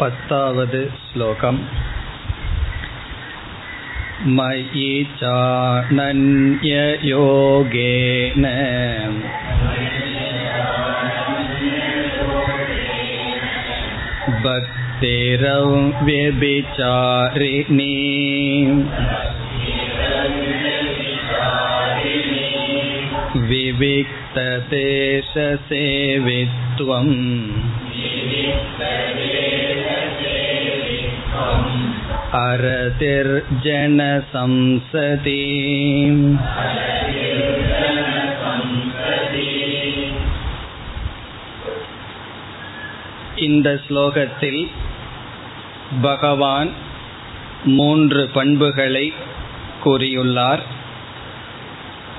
पत्तावद् श्लोकम् मयि चानन्ययोगेन भक्तिरव्यभिचारिणी विविक्तदेशसेवित्वम् அரதிர்ஜனசம்சதி இந்த ஸ்லோகத்தில் பகவான் மூன்று பண்புகளை கூறியுள்ளார்.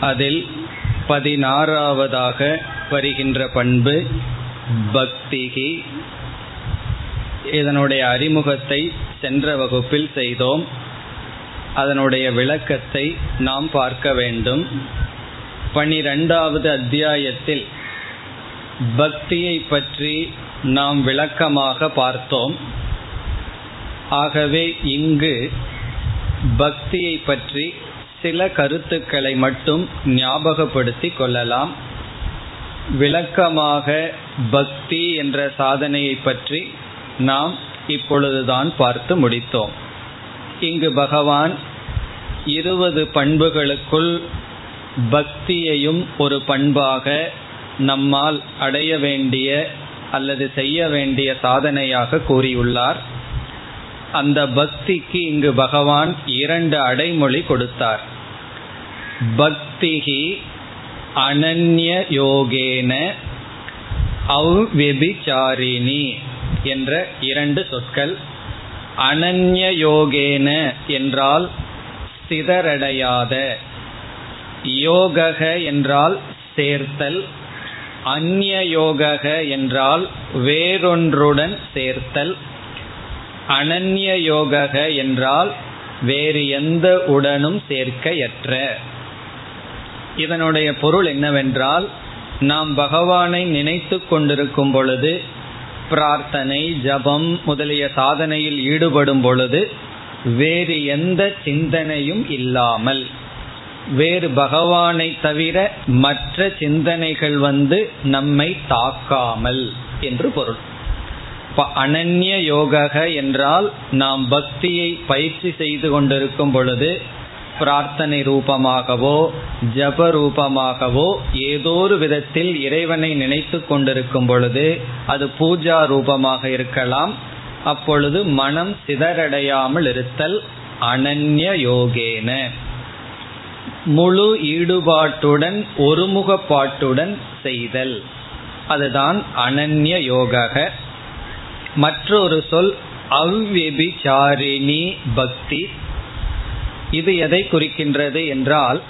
அதில் பதினாறாவதாக வருகின்ற பண்பு பக்திகி. இதனுடைய அறிமுகத்தை சென்ற வகுப்பில் செய்தோம். அதனுடைய விளக்கத்தை நாம் பார்க்க வேண்டும். பனிரெண்டாவது அத்தியாயத்தில் பக்தியை பற்றி நாம் விளக்கமாக பார்த்தோம். ஆகவே இங்கு பக்தியை பற்றி சில கருத்துக்களை மட்டும் ஞாபகப்படுத்தி கொள்ளலாம். விளக்கமாக பக்தி என்ற சாதனையை பற்றி நாம் இப்பொழுதுதான் பார்த்து முடித்தோம். இங்கு பகவான் இருபது பண்புகளுக்குள் பக்தியையும் ஒரு பண்பாக நம்மால் அடைய வேண்டிய அல்லது செய்ய வேண்டிய சாதனையாக கூறியுள்ளார். அந்த பக்திக்கு இங்கு பகவான் இரண்டு அடைமொழி கொடுத்தார். பக்திகி அனன்ய யோகேன அவ்விபிச்சாரிணி. என்ற இரண்டு சொற்கள். அனன்ய யோகேன என்றால் சிதறடையாத. யோகக என்றால் சேர்த்தல். அந்நிய யோகக என்றால் வேறொன்றுடன் சேர்த்தல். அனன்ய யோகக என்றால் வேறு எந்த உடனும் சேர்க்கையற்ற. இதனுடைய பொருள் என்னவென்றால் நாம் பகவானை நினைத்து கொண்டிருக்கும் பொழுது பிரார்த்தனை ஜபம் முதலிய சாதனையில் ஈடுபடும் பொழுது வேறு எந்த சிந்தனையும் இல்லாமல் வேறு பகவானை தவிர மற்ற சிந்தனைகள் வந்து நம்மை தாக்காமல் என்று பொருள். அனன்ய யோக என்றால் நாம் பக்தியை பயிற்சி செய்து கொண்டிருக்கும் பொழுது பிரார்த்தனை ரூபமாகவோ ஜப ரூபமாகவோ ஏதோ ஒரு விதத்தில் இறைவனை நினைத்து கொண்டிருக்கும் பொழுது அது பூஜா ரூபமாக இருக்கலாம். அப்பொழுது மனம் சிதறடையாமல் இருத்தல் அனன்ய யோகேன. முழு ஈடுபாட்டுடன் ஒருமுகப்பாட்டுடன் செய்தல். அதுதான் அனன்ய யோக மற்றொரு சொல் அவ்வெபிச்சாரிணி பக்தி. இது எதை குறிக்கின்றது என்றால்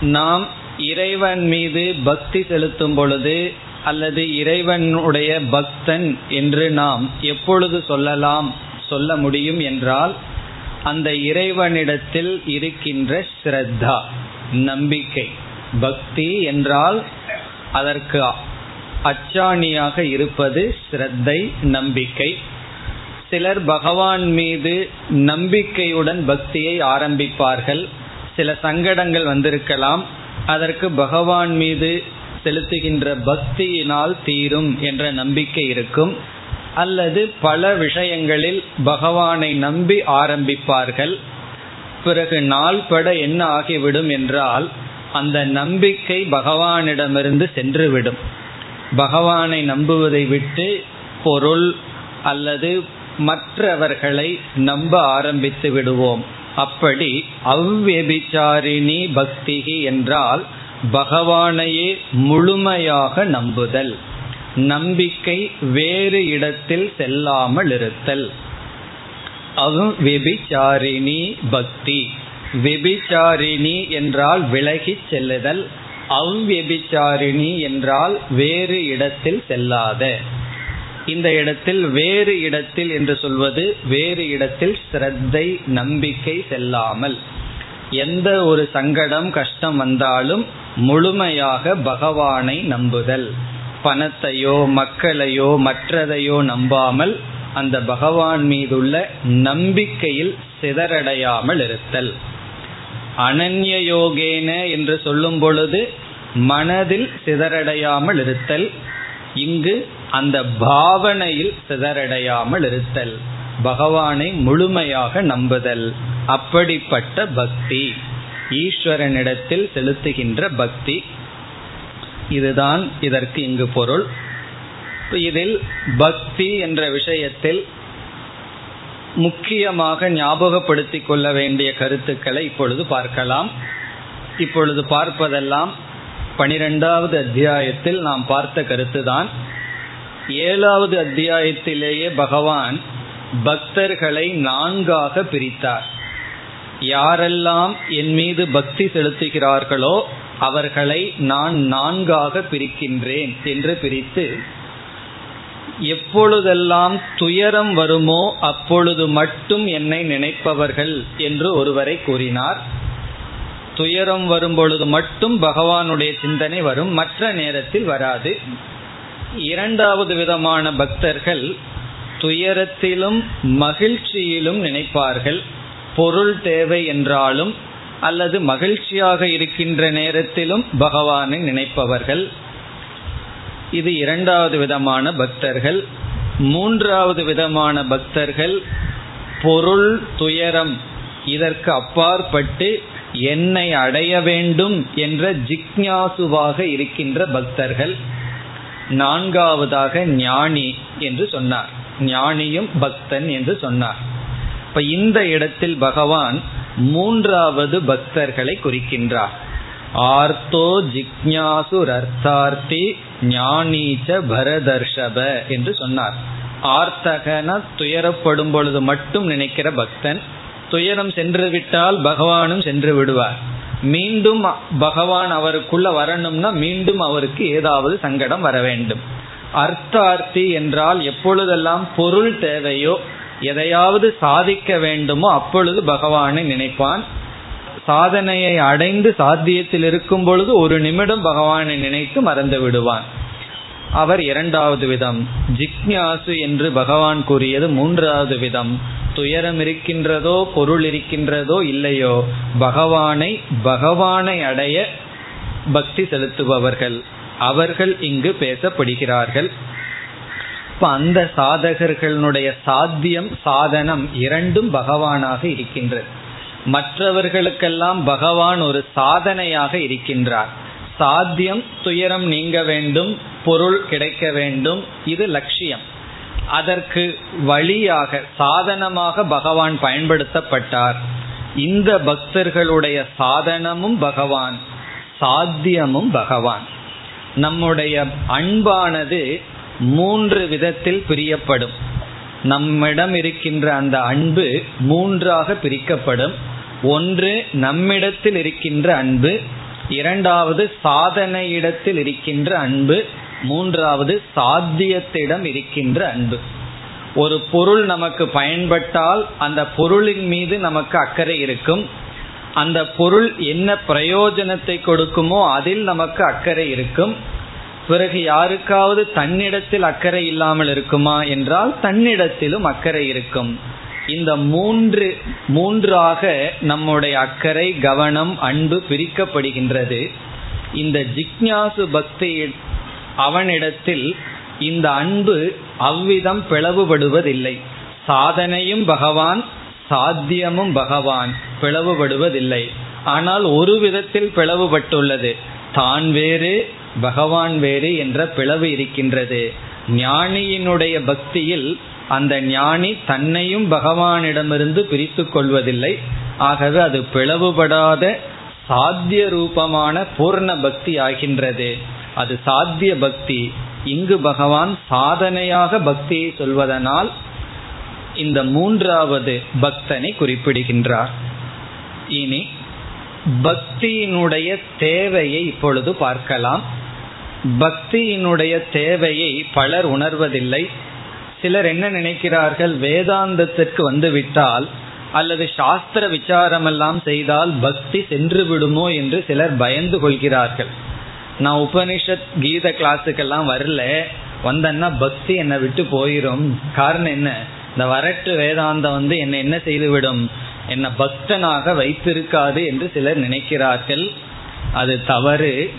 நாம் இறைவன் மீது பக்தி செலுத்தும் பொழுது அல்லது இறைவனுடைய பக்தன் என்று நாம் எப்பொழுது சொல்லலாம் சொல்ல முடியும் என்றால் அந்த இறைவனிடத்தில் இருக்கின்ற ஸ்ரத்தா நம்பிக்கை. பக்தி என்றால் அதற்கு அச்சாணியாக இருப்பது ஸ்ரத்தை நம்பிக்கை. சிலர் பகவான் மீது நம்பிக்கையுடன் பக்தியை ஆரம்பிப்பார்கள். சில சங்கடங்கள் வந்திருக்கலாம். அதற்கு பகவான் மீது செலுத்துகின்ற பக்தியினால் தீரும் என்ற நம்பிக்கை இருக்கும். அல்லது பல விஷயங்களில் பகவானை நம்பி ஆரம்பிப்பார்கள். பிறகு நாள்பட என்ன ஆகிவிடும் என்றால் அந்த நம்பிக்கை பகவானிடமிருந்து சென்றுவிடும். பகவானை நம்புவதை விட்டு பொருள் அல்லது மற்றவர்களை நம்ப ஆரம்பித்து விடுவோம். அப்படி அவ்வெபிச்சாரிணி பக்திகி என்றால் பகவானையே முழுமையாக நம்புதல். நம்பிக்கை வேறு இடத்தில் செல்லாமல் இருத்தல். அவ்வெபிச்சாரிணி பக்தி. வெபிச்சாரிணி என்றால் விலகிச் செல்லுதல். அவ்வெபிச்சாரிணி என்றால் வேறு இடத்தில் செல்லாத. இந்த இடத்தில் வேறு இடத்தில் என்று சொல்வது வேறு இடத்தில் ஸ்ரத்தை நம்பிக்கை செல்லாமல். எந்த ஒரு சங்கடம் கஷ்டம் வந்தாலும் முழுமையாக பகவானை நம்புதல். பணத்தையோ மக்களையோ மற்றதையோ நம்பாமல் அந்த பகவான் மீதுள்ள நம்பிக்கையில் சிதறடையாமல் இருத்தல். அனன்ய யோகேன என்று சொல்லும் பொழுது மனதில் சிதறடையாமல் இருத்தல். இங்கு அந்த பாவனையில் சிதறடையாமல் இருத்தல் பகவானை முழுமையாக நம்புதல் அப்படிப்பட்ட பக்தி. ஈஸ்வரனிடத்தில் செலுத்துகின்ற பக்தி. இதுதான் இதற்கு இங்கு பொருள். இதில் பக்தி என்ற விஷயத்தில் முக்கியமாக ஞாபகப்படுத்திக் கொள்ள வேண்டிய கருத்துக்களை இப்பொழுது பார்க்கலாம். இப்பொழுது பார்ப்பதெல்லாம் பனிரெண்டாவது அத்தியாயத்தில் நாம் பார்த்த கருத்துதான். ஏழாவது அத்தியாயத்திலேயே பகவான் பக்தர்களை நான்காக பிரித்தார். யாரெல்லாம் என் மீது பக்தி செலுத்துகிறார்களோ அவர்களை நான் நான்காக பிரிக்கின்றேன் என்று பிரித்து எப்பொழுதெல்லாம் துயரம் வருமோ அப்பொழுது மட்டும் என்னை நினைப்பவர்கள் என்று ஒருவரை கூறினார். துயரம் வரும் பொழுது மட்டும் பகவானுடைய சிந்தனை வரும் மற்ற நேரத்தில் வராது. இரண்டாவது விதமான பக்தர்கள் துயரத்திலும் மகிழ்ச்சியிலும் நினைப்பார்கள். பொருள் தேவை என்றாலும் அல்லது மகிழ்ச்சியாக இருக்கின்ற நேரத்திலும் பகவானை நினைப்பவர்கள். இது இரண்டாவது விதமான பக்தர்கள். மூன்றாவது விதமான பக்தர்கள் பொருள் துயரம் இதற்கு அப்பாற்பட்டு என்னை அடைய வேண்டும் என்ற ஜிக்ஞாசுவாக இருக்கின்ற பக்தர்கள். நான்காவதாக ஞானி என்று சொன்னார். ஞானியும் பக்தன் என்று சொன்னார். இப்ப இந்த இடத்தில் பகவான் மூன்றாவது பக்தர்களை குறிக்கின்றார். ஆர்த்தோ ஜிக்ஞாசு அர்த்தார்த்தி ஞானீச்ச பரதர்ஷப என்று சொன்னார். ஆர்த்தகன துயரப்படும் பொழுது மட்டும் நினைக்கிற பக்தன் துயரம் சென்று விட்டால் பகவானும் சென்று விடுவார். மீண்டும் பகவான் அவருக்குள்ள வரணும்னா மீண்டும் அவருக்கு ஏதாவது சங்கடம் வர வேண்டும். அர்த்தார்த்தி என்றால் எப்பொழுதெல்லாம் பொருள் தேவையோ எதையாவது சாதிக்க வேண்டுமோ அப்பொழுது பகவானை நினைப்பான். சாதனையை அடைந்து சாத்தியத்தில் இருக்கும் பொழுது ஒரு நிமிடம் பகவானை நினைத்து மறந்து விடுவான். அவர் இரண்டாவது விதம். ஜிக்ஞாசு என்று பகவான் கூறியது மூன்றாவது விதம். துயரம் இருக்கின்றதோ பொருள் இருக்கின்றதோ இல்லையோ பகவானை பகவானை அடைய பக்தி செலுத்துபவர்கள் அவர்கள் இங்கு பேசப்படுகிறார்கள். இப்ப அந்த சாதகர்களுடைய சாத்தியம் சாதனம் இரண்டும் பகவானாக இருக்கின்றது. மற்றவர்களுக்கெல்லாம் பகவான் ஒரு சாதனையாக இருக்கின்றார். சாத்தியம் துயரம் நீங்க வேண்டும் பொருள் கிடைக்க வேண்டும் இது லட்சியம். அதற்கு வழியாக சாதனமாக பகவான் பயன்படுத்தப்பட்டார். இந்த பக்தர்களுடைய சாதனமும் பகவான் சாத்தியமும் பகவான். நம்முடைய அன்பானது மூன்று விதத்தில் பிரியப்படும். நம்மிடம் இருக்கின்ற அந்த அன்பு மூன்றாக பிரிக்கப்படும். ஒன்று நம்மிடத்தில் இருக்கின்ற அன்பு இரண்டாவது சாதனையிடத்தில் இருக்கின்ற அன்பு மூன்றாவது சாத்தியத்திடம் இருக்கின்ற அன்பு. ஒரு பொருள் நமக்கு பயன்பட்டால் அந்த பொருளின் மீது நமக்கு அக்கறை இருக்கும். அந்த பொருள் என்ன பிரயோஜனத்தை கொடுக்குமோ அதில் நமக்கு அக்கறை இருக்கும். பிறகு யாருக்காவது தன்னிடத்தில் அக்கறை இல்லாமல் இருக்குமா என்றால் தன்னிடத்திலும் அக்கறை இருக்கும். இந்த மூன்று மூன்றாக நம்முடைய அக்கறை கவனம் அன்பு பிரிக்கப்படுகின்றது. இந்த ஜிக்ஞாசு பக்தி அவனிடத்தில் இந்த அன்பு அவ்விதம் பிளவுபடுவதில்லை. சாதனையும் பகவான் சாத்தியமும் பகவான் பிளவுபடுவதில்லை. ஆனால் ஒரு விதத்தில் பிளவுபட்டுள்ளது. தான் வேறு பகவான் வேறு என்ற பிளவு இருக்கின்றது. ஞானியினுடைய பக்தியில் அந்த ஞானி தன்னையும் பகவானிடமிருந்து பிரித்து கொள்வதில்லை. ஆகவே அது பிளவுபடாத சாத்திய ரூபமான பூர்ண பக்தி ஆகின்றது. அது சாத்திய பக்தி. இங்கு பகவான் சாதனையாக பக்தியை சொல்வதனால் இந்த மூன்றாவது பக்தனை குறிப்பிடுகின்றார். இனி பக்தியினுடைய தேவையை இப்பொழுது பார்க்கலாம். பக்தியினுடைய தேவையை பலர் உணர்வதில்லை. சிலர் என்ன நினைக்கிறார்கள்? வேதாந்தத்திற்கு வந்துவிட்டால் அல்லது சாஸ்திர விசாரமெல்லாம் செய்தால் பக்தி சென்று விடுமோ என்று சிலர் பயந்து கொள்கிறார்கள். நான் உபனிஷத் கீத கிளாஸுக்கெல்லாம் வரல. வந்தன்னா பக்தி என்னை விட்டு போயிடும் காரணம் என்ன? இந்த வரட்டு வேதாந்தம் வந்து என்னை என்ன செய்துவிடும்? என்னை பக்தனாக வைத்திருக்காது என்று சிலர் நினைக்கிறார்கள். அது தவறு.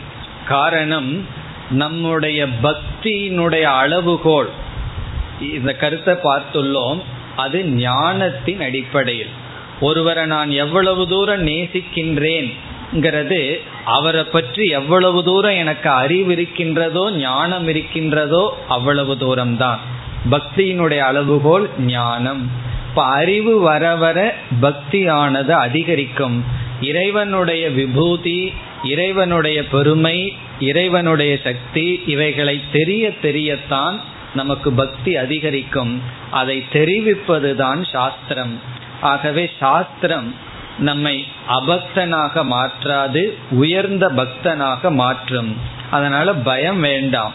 காரணம் நம்முடைய பக்தியினுடைய அளவுகோல். இந்த கருத்தை பார்த்துள்ளோம். அது ஞானத்தின் அடிப்படையில். ஒருவரை நான் எவ்வளவு தூரம் நேசிக்கின்றேன் ங்கிறது அவரை பற்றி எவ்வளவு தூரம் எனக்கு அறிவு இருக்கின்றதோ ஞானம் இருக்கின்றதோ அவ்வளவு தூரம்தான். பக்தியினுடைய அளவுகோல் ஞானம். இப்ப அறிவு வர வர பக்தியானது அதிகரிக்கும். இறைவனுடைய விபூதி இறைவனுடைய பெருமை இறைவனுடைய சக்தி இவைகளை தெரிய தெரியத்தான் நமக்கு பக்தி அதிகரிக்கும். அதை தெரிவிப்பதுதான் சாஸ்திரம். ஆகவே சாஸ்திரம் நம்மை அபக்தனாக மாற்றாது உயர்ந்த பக்தனாக மாற்றும். அதனால பயம் வேண்டாம்.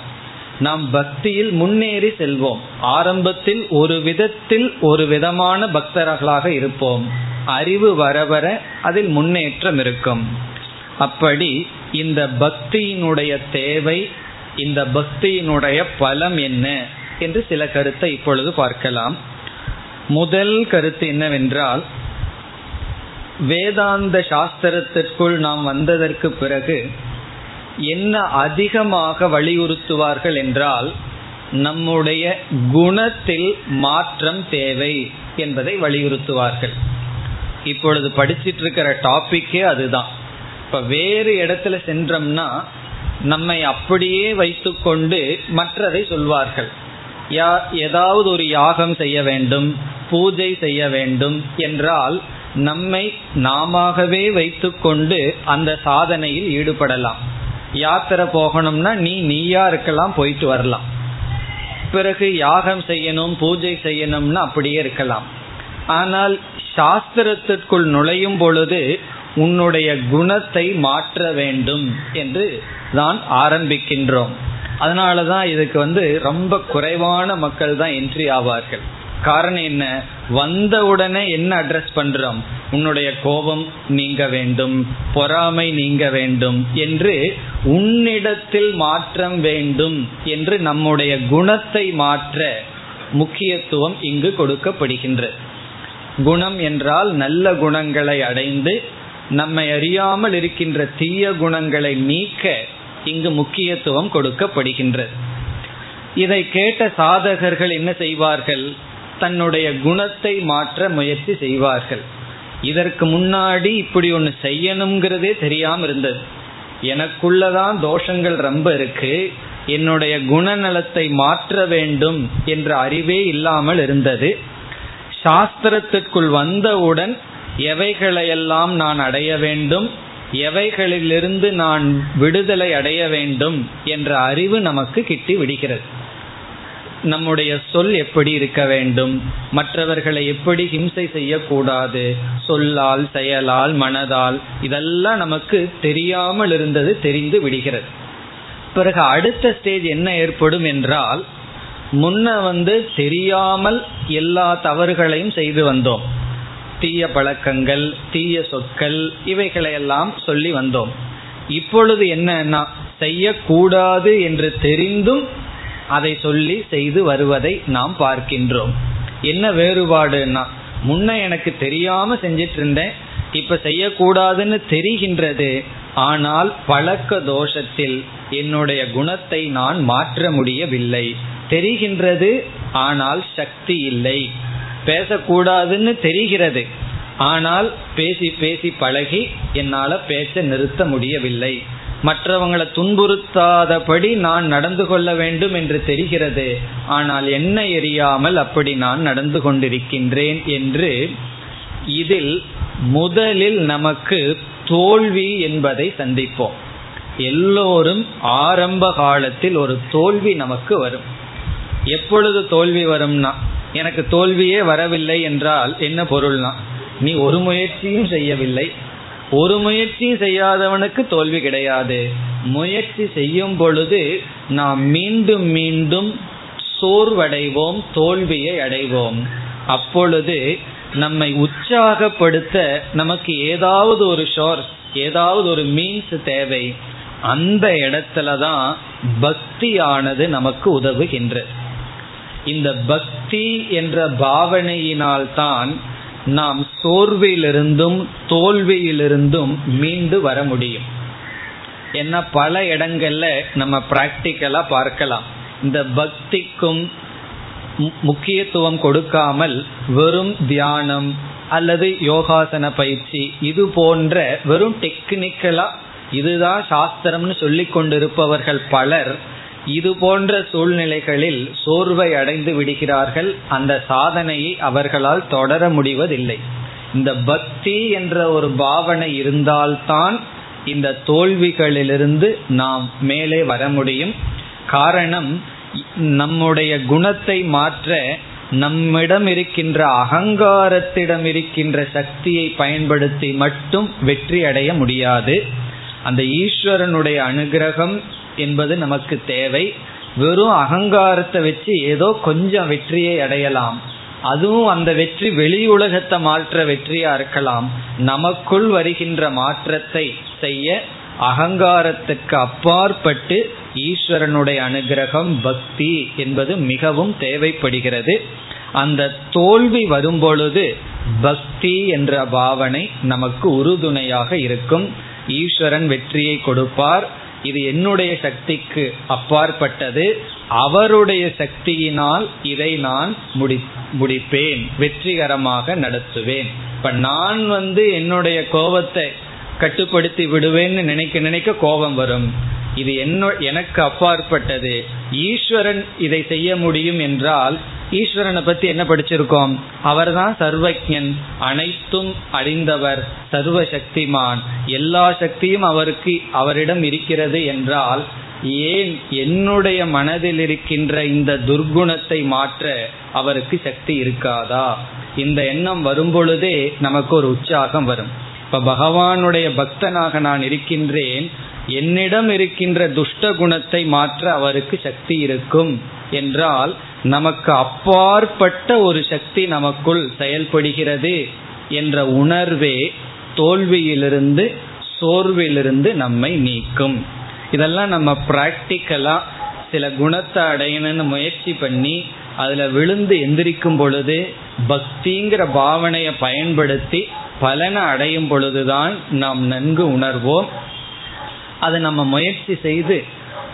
நாம் பக்தியில் முன்னேறி செல்வோம். ஆரம்பத்தில் ஒரு விதத்தில் ஒரு விதமான பக்தர்களாக இருப்போம். அறிவு வர வர அதில் முன்னேற்றம் இருக்கும். அப்படி இந்த பக்தியினுடைய தேவை இந்த பக்தியினுடைய பலம் என்ன என்று சில கருத்தை இப்பொழுது பார்க்கலாம். முதல் கருத்து என்னவென்றால் வேதாந்த சாஸ்திரத்திற்குள் நாம் வந்ததற்கு பிறகு என்ன அதிகமாக வலியுறுத்துவார்கள் என்றால் நம்முடைய குணத்தில் மாற்றம் தேவை என்பதை வலியுறுத்துவார்கள். இப்பொழுது படிச்சிட்டு இருக்கிற டாபிக்கே அதுதான். இப்ப வேறு இடத்துல சென்றோம்னா நம்மை அப்படியே வைத்துக்கொண்டு மற்றதை சொல்வார்கள். யா ஏதாவது ஒரு யாகம் செய்ய வேண்டும் பூஜை செய்ய வேண்டும் என்றால் நம்மை நாமவே வைத்துக்கொண்டு அந்த சாதனையில் ஈடுபடலாம். யாத்திரை போகணும்னா நீ நீயா இருக்கலாம் போயிட்டு வரலாம். பிறகு யாகம் செய்யணும் பூஜை செய்யணும்னா அப்படியே இருக்கலாம். ஆனால் சாஸ்திரத்திற்குள் நுழையும் பொழுது உன்னுடைய குணத்தை மாற்ற வேண்டும் என்று தான் ஆரம்பிக்கின்றோம். அதனால தான் இதுக்கு வந்து ரொம்ப குறைவான மக்கள் தான் என்ட்ரி ஆவார்கள். காரணம் என்ன? வந்த உடனே என்ன அட்ரஸ் பண்றோம்? உன்னுடைய கோபம் நீங்க வேண்டும் பொறாமை நீங்க வேண்டும் என்று உன்னிடத்தில் மாற்றம் வேண்டும் என்று நம்முடைய குணத்தை மாற்ற முக்கியத்துவம் இங்கு கொடுக்கப்படுகின்றது. குணம் என்றால் நல்ல குணங்களை அடைந்து நம்மை அறியாமல் இருக்கின்ற தீய குணங்களை நீக்க இங்கு முக்கியத்துவம் கொடுக்கப்படுகின்றது. இதை கேட்ட சாதகர்கள் என்ன செய்வார்கள்? தன்னுடைய குணத்தை மாற்ற முயற்சி செய்வார்கள். இதற்கு முன்னாடி இப்படி ஒன்று செய்யணுங்கிறதே தெரியாம இருந்தது. எனக்குள்ளதான் தோஷங்கள் ரொம்ப இருக்கு. என்னுடைய குணநலத்தை மாற்ற வேண்டும் என்ற அறிவே இல்லாமல் இருந்தது. சாஸ்திரத்திற்குள் வந்தவுடன் எவைகளையெல்லாம் நான் அடைய வேண்டும் எவைகளிலிருந்து நான் விடுதலை அடைய வேண்டும் என்ற அறிவு நமக்கு கிட்டி விடுகிறது. நம்முடைய சொல் எப்படி இருக்க வேண்டும்? மற்றவர்களை எப்படி ஹிம்சை செய்யக்கூடாது? சொல்லால் செயலால் மனதால் இதெல்லாம் நமக்கு தெரியாமல் இருந்தது தெரிந்து விடுகிறது. பிறகு அடுத்த ஸ்டேஜ் என்ன ஏற்படும் என்றால் முன்ன வந்து தெரியாமல் எல்லா தவறுகளையும் செய்து வந்தோம். தீய பழக்கங்கள் தீய சொற்கள் இவைகளையெல்லாம் சொல்லி வந்தோம். இப்பொழுது என்னன்னா செய்யக்கூடாது என்று தெரிந்தும் அதை சொல்லி செய்து வருவதை நாம் பார்க்கின்றோம். என்ன வேறுபாடுன்னா முன்ன எனக்கு தெரியாம செஞ்சிட்டு இருந்தேன் இப்ப செய்யக்கூடாதுன்னு தெரிகின்றது. ஆனால் பழக்க தோஷத்தில் என்னுடைய குணத்தை நான் மாற்ற முடியவில்லை. தெரிகின்றது ஆனால் சக்தி இல்லை. பேசக்கூடாதுன்னு தெரிகிறது. ஆனால் பேசி பேசி பழகி என்னால பேச்ச நிறுத்த முடியவில்லை. மற்றவங்களை துன்புறுத்தாதபடி நான் நடந்து கொள்ள வேண்டும் என்று தெரிகிறது. ஆனால் என்ன எரியாமல் அப்படி நான் நடந்து கொண்டிருக்கின்றேன் என்று இதில் முதலில் நமக்கு தோல்வி என்பதை சந்திப்போம். எல்லோரும் ஆரம்ப காலத்தில் ஒரு தோல்வி நமக்கு வரும். எப்பொழுது தோல்வி வரும்னா? எனக்கு தோல்வியே வரவில்லை என்றால் என்ன பொருள்னா? நீ ஒரு முயற்சியும் செய்யவில்லை. ஒரு முயற்சியும் செய்யாதவனுக்கு தோல்வி கிடையாது. முயற்சி செய்யும் பொழுது நாம் மீண்டும் மீண்டும் சோர்வடைவோம் தோல்வியை அடைவோம். அப்பொழுது நம்மை உற்சாகப்படுத்த நமக்கு ஏதாவது ஒரு ஷோர்ஸ் ஏதாவது ஒரு மீன்ஸ் தேவை. அந்த இடத்துல தான் பக்தியானது நமக்கு உதவுகின்றது இந்த பக்தி என்ற பாவனையினால்தான் நாம் சோர்விலிருந்தும் தோல்வியிலிருந்தும் மீண்டு வர முடியும். என்ன பல இடங்கள்ல நம்ம பிராக்டிக்கலா பார்க்கலாம். இந்த பக்திக்கும் முக்கியத்துவம் கொடுக்காமல் வெறும் தியானம் அல்லது யோகாசன பயிற்சி இது போன்ற வெறும் டெக்னிக்கலா இதுதான் சாஸ்திரம்னு சொல்லி கொண்டிருப்பவர்கள் பலர் இது போன்ற சூழ்நிலைகளில் சோர்வை அடைந்து விடுகிறார்கள். அந்த சாதனையை அவர்களால் தொடர முடிவதில்லை. இந்த பக்தி என்ற ஒரு பாவனை இருந்தால்தான் இந்த தோல்விகளிலிருந்து நாம் மேலே வர முடியும். காரணம் நம்முடைய குணத்தை மாற்ற நம்மிடம் இருக்கின்ற அகங்காரத்திடம் இருக்கின்ற சக்தியை பயன்படுத்தி மட்டும் வெற்றி அடைய முடியாது. அந்த ஈஸ்வரனுடைய அனுகிரகம் என்பது நமக்கு தேவை. வெறும் அகங்காரத்தை வச்சு ஏதோ கொஞ்சம் வெற்றியை அடையலாம். அதுவும் அந்த வெற்றி வெளி உலகத்தை மாற்ற வெற்றியா இருக்கலாம். நமக்குள் வருகின்ற மாற்றத்தை செய்ய அகங்காரத்துக்கு அப்பாற்பட்டு ஈஸ்வரனுடைய அனுகிரகம் பக்தி என்பது மிகவும் தேவைப்படுகிறது. அந்த தோல்வி வரும்பொழுது பக்தி என்ற பாவனை நமக்கு உறுதுணையாக இருக்கும். ஈஸ்வரன் வெற்றியை கொடுப்பார். இது என்னுடைய சக்திக்கு அப்பாற்பட்டது. அவருடைய சக்தியினால் இதை நான் முடி முடிப்பேன். வெற்றிகரமாக நடத்துவேன். இப்ப நான் வந்து என்னுடைய கோபத்தை கட்டுப்படுத்தி விடுவேன்னு நினைக்க நினைக்க கோபம் வரும். இது என்ன எனக்கு அப்பாற்பட்டது. ஈஸ்வரன் இதை செய்ய முடியும் என்றால் ஈஸ்வரனை பத்தி என்ன படிச்சிருக்கோம்? அவர்தான் சர்வஜன் அனைத்தும் அறிந்தவர் சர்வ சக்திமான் எல்லா சக்தியும் அவருக்கு அவரிடம் இருக்கிறது என்றால் ஏன் என்னுடைய மனதில் இருக்கின்ற இந்த துர்குணத்தை மாற்ற அவருக்கு சக்தி இருக்காதா? இந்த எண்ணம் வரும்பொழுதே நமக்கு ஒரு உற்சாகம் வரும். இப்ப பகவானுடைய பக்தனாக நான் இருக்கின்றேன் என்னிடம் இருக்கின்ற துஷ்ட குணத்தை மாற்ற அவருக்கு சக்தி இருக்கும் என்றால் நமக்கு அப்பாற்பட்ட ஒரு சக்தி நமக்குள் செயல்படுகிறது என்ற உணர்வே தோல்வியிலிருந்து சோர்விலிருந்து நம்மை நீக்கும். இதெல்லாம் நம்ம பிராக்டிக்கலா சில குணத்தை அடையணும்னு முயற்சி பண்ணி அதுல விழுந்து எந்திரிக்கும் பொழுது பக்திங்கிற பாவனையை பயன்படுத்தி பலனை அடையும் பொழுதுதான் நாம் நன்கு உணர்வோம். அதை நம்ம முயற்சி செய்து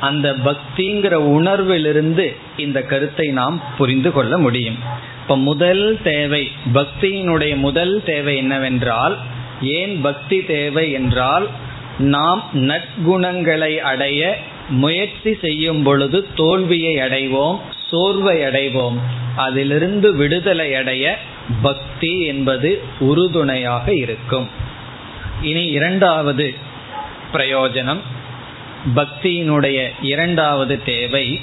அந்த பக்திங்கிற உணர்விலிருந்து இந்த கருத்தை நாம் புரிந்து கொள்ள முடியும். இப்ப முதல் தேவை பக்தியினுடைய முதல் தேவை என்னவென்றால் ஏன் பக்தி தேவை என்றால் நாம் நற்குணங்களை அடைய முயற்சி செய்யும் பொழுது தோல்வியை அடைவோம் சோர்வை அடைவோம். அதிலிருந்து விடுதலை அடைய பக்தி என்பது உறுதுணையாக இருக்கும். இனி இரண்டாவது பிரயோஜனம். பக்தியினுடைய இரண்டாவது தேவை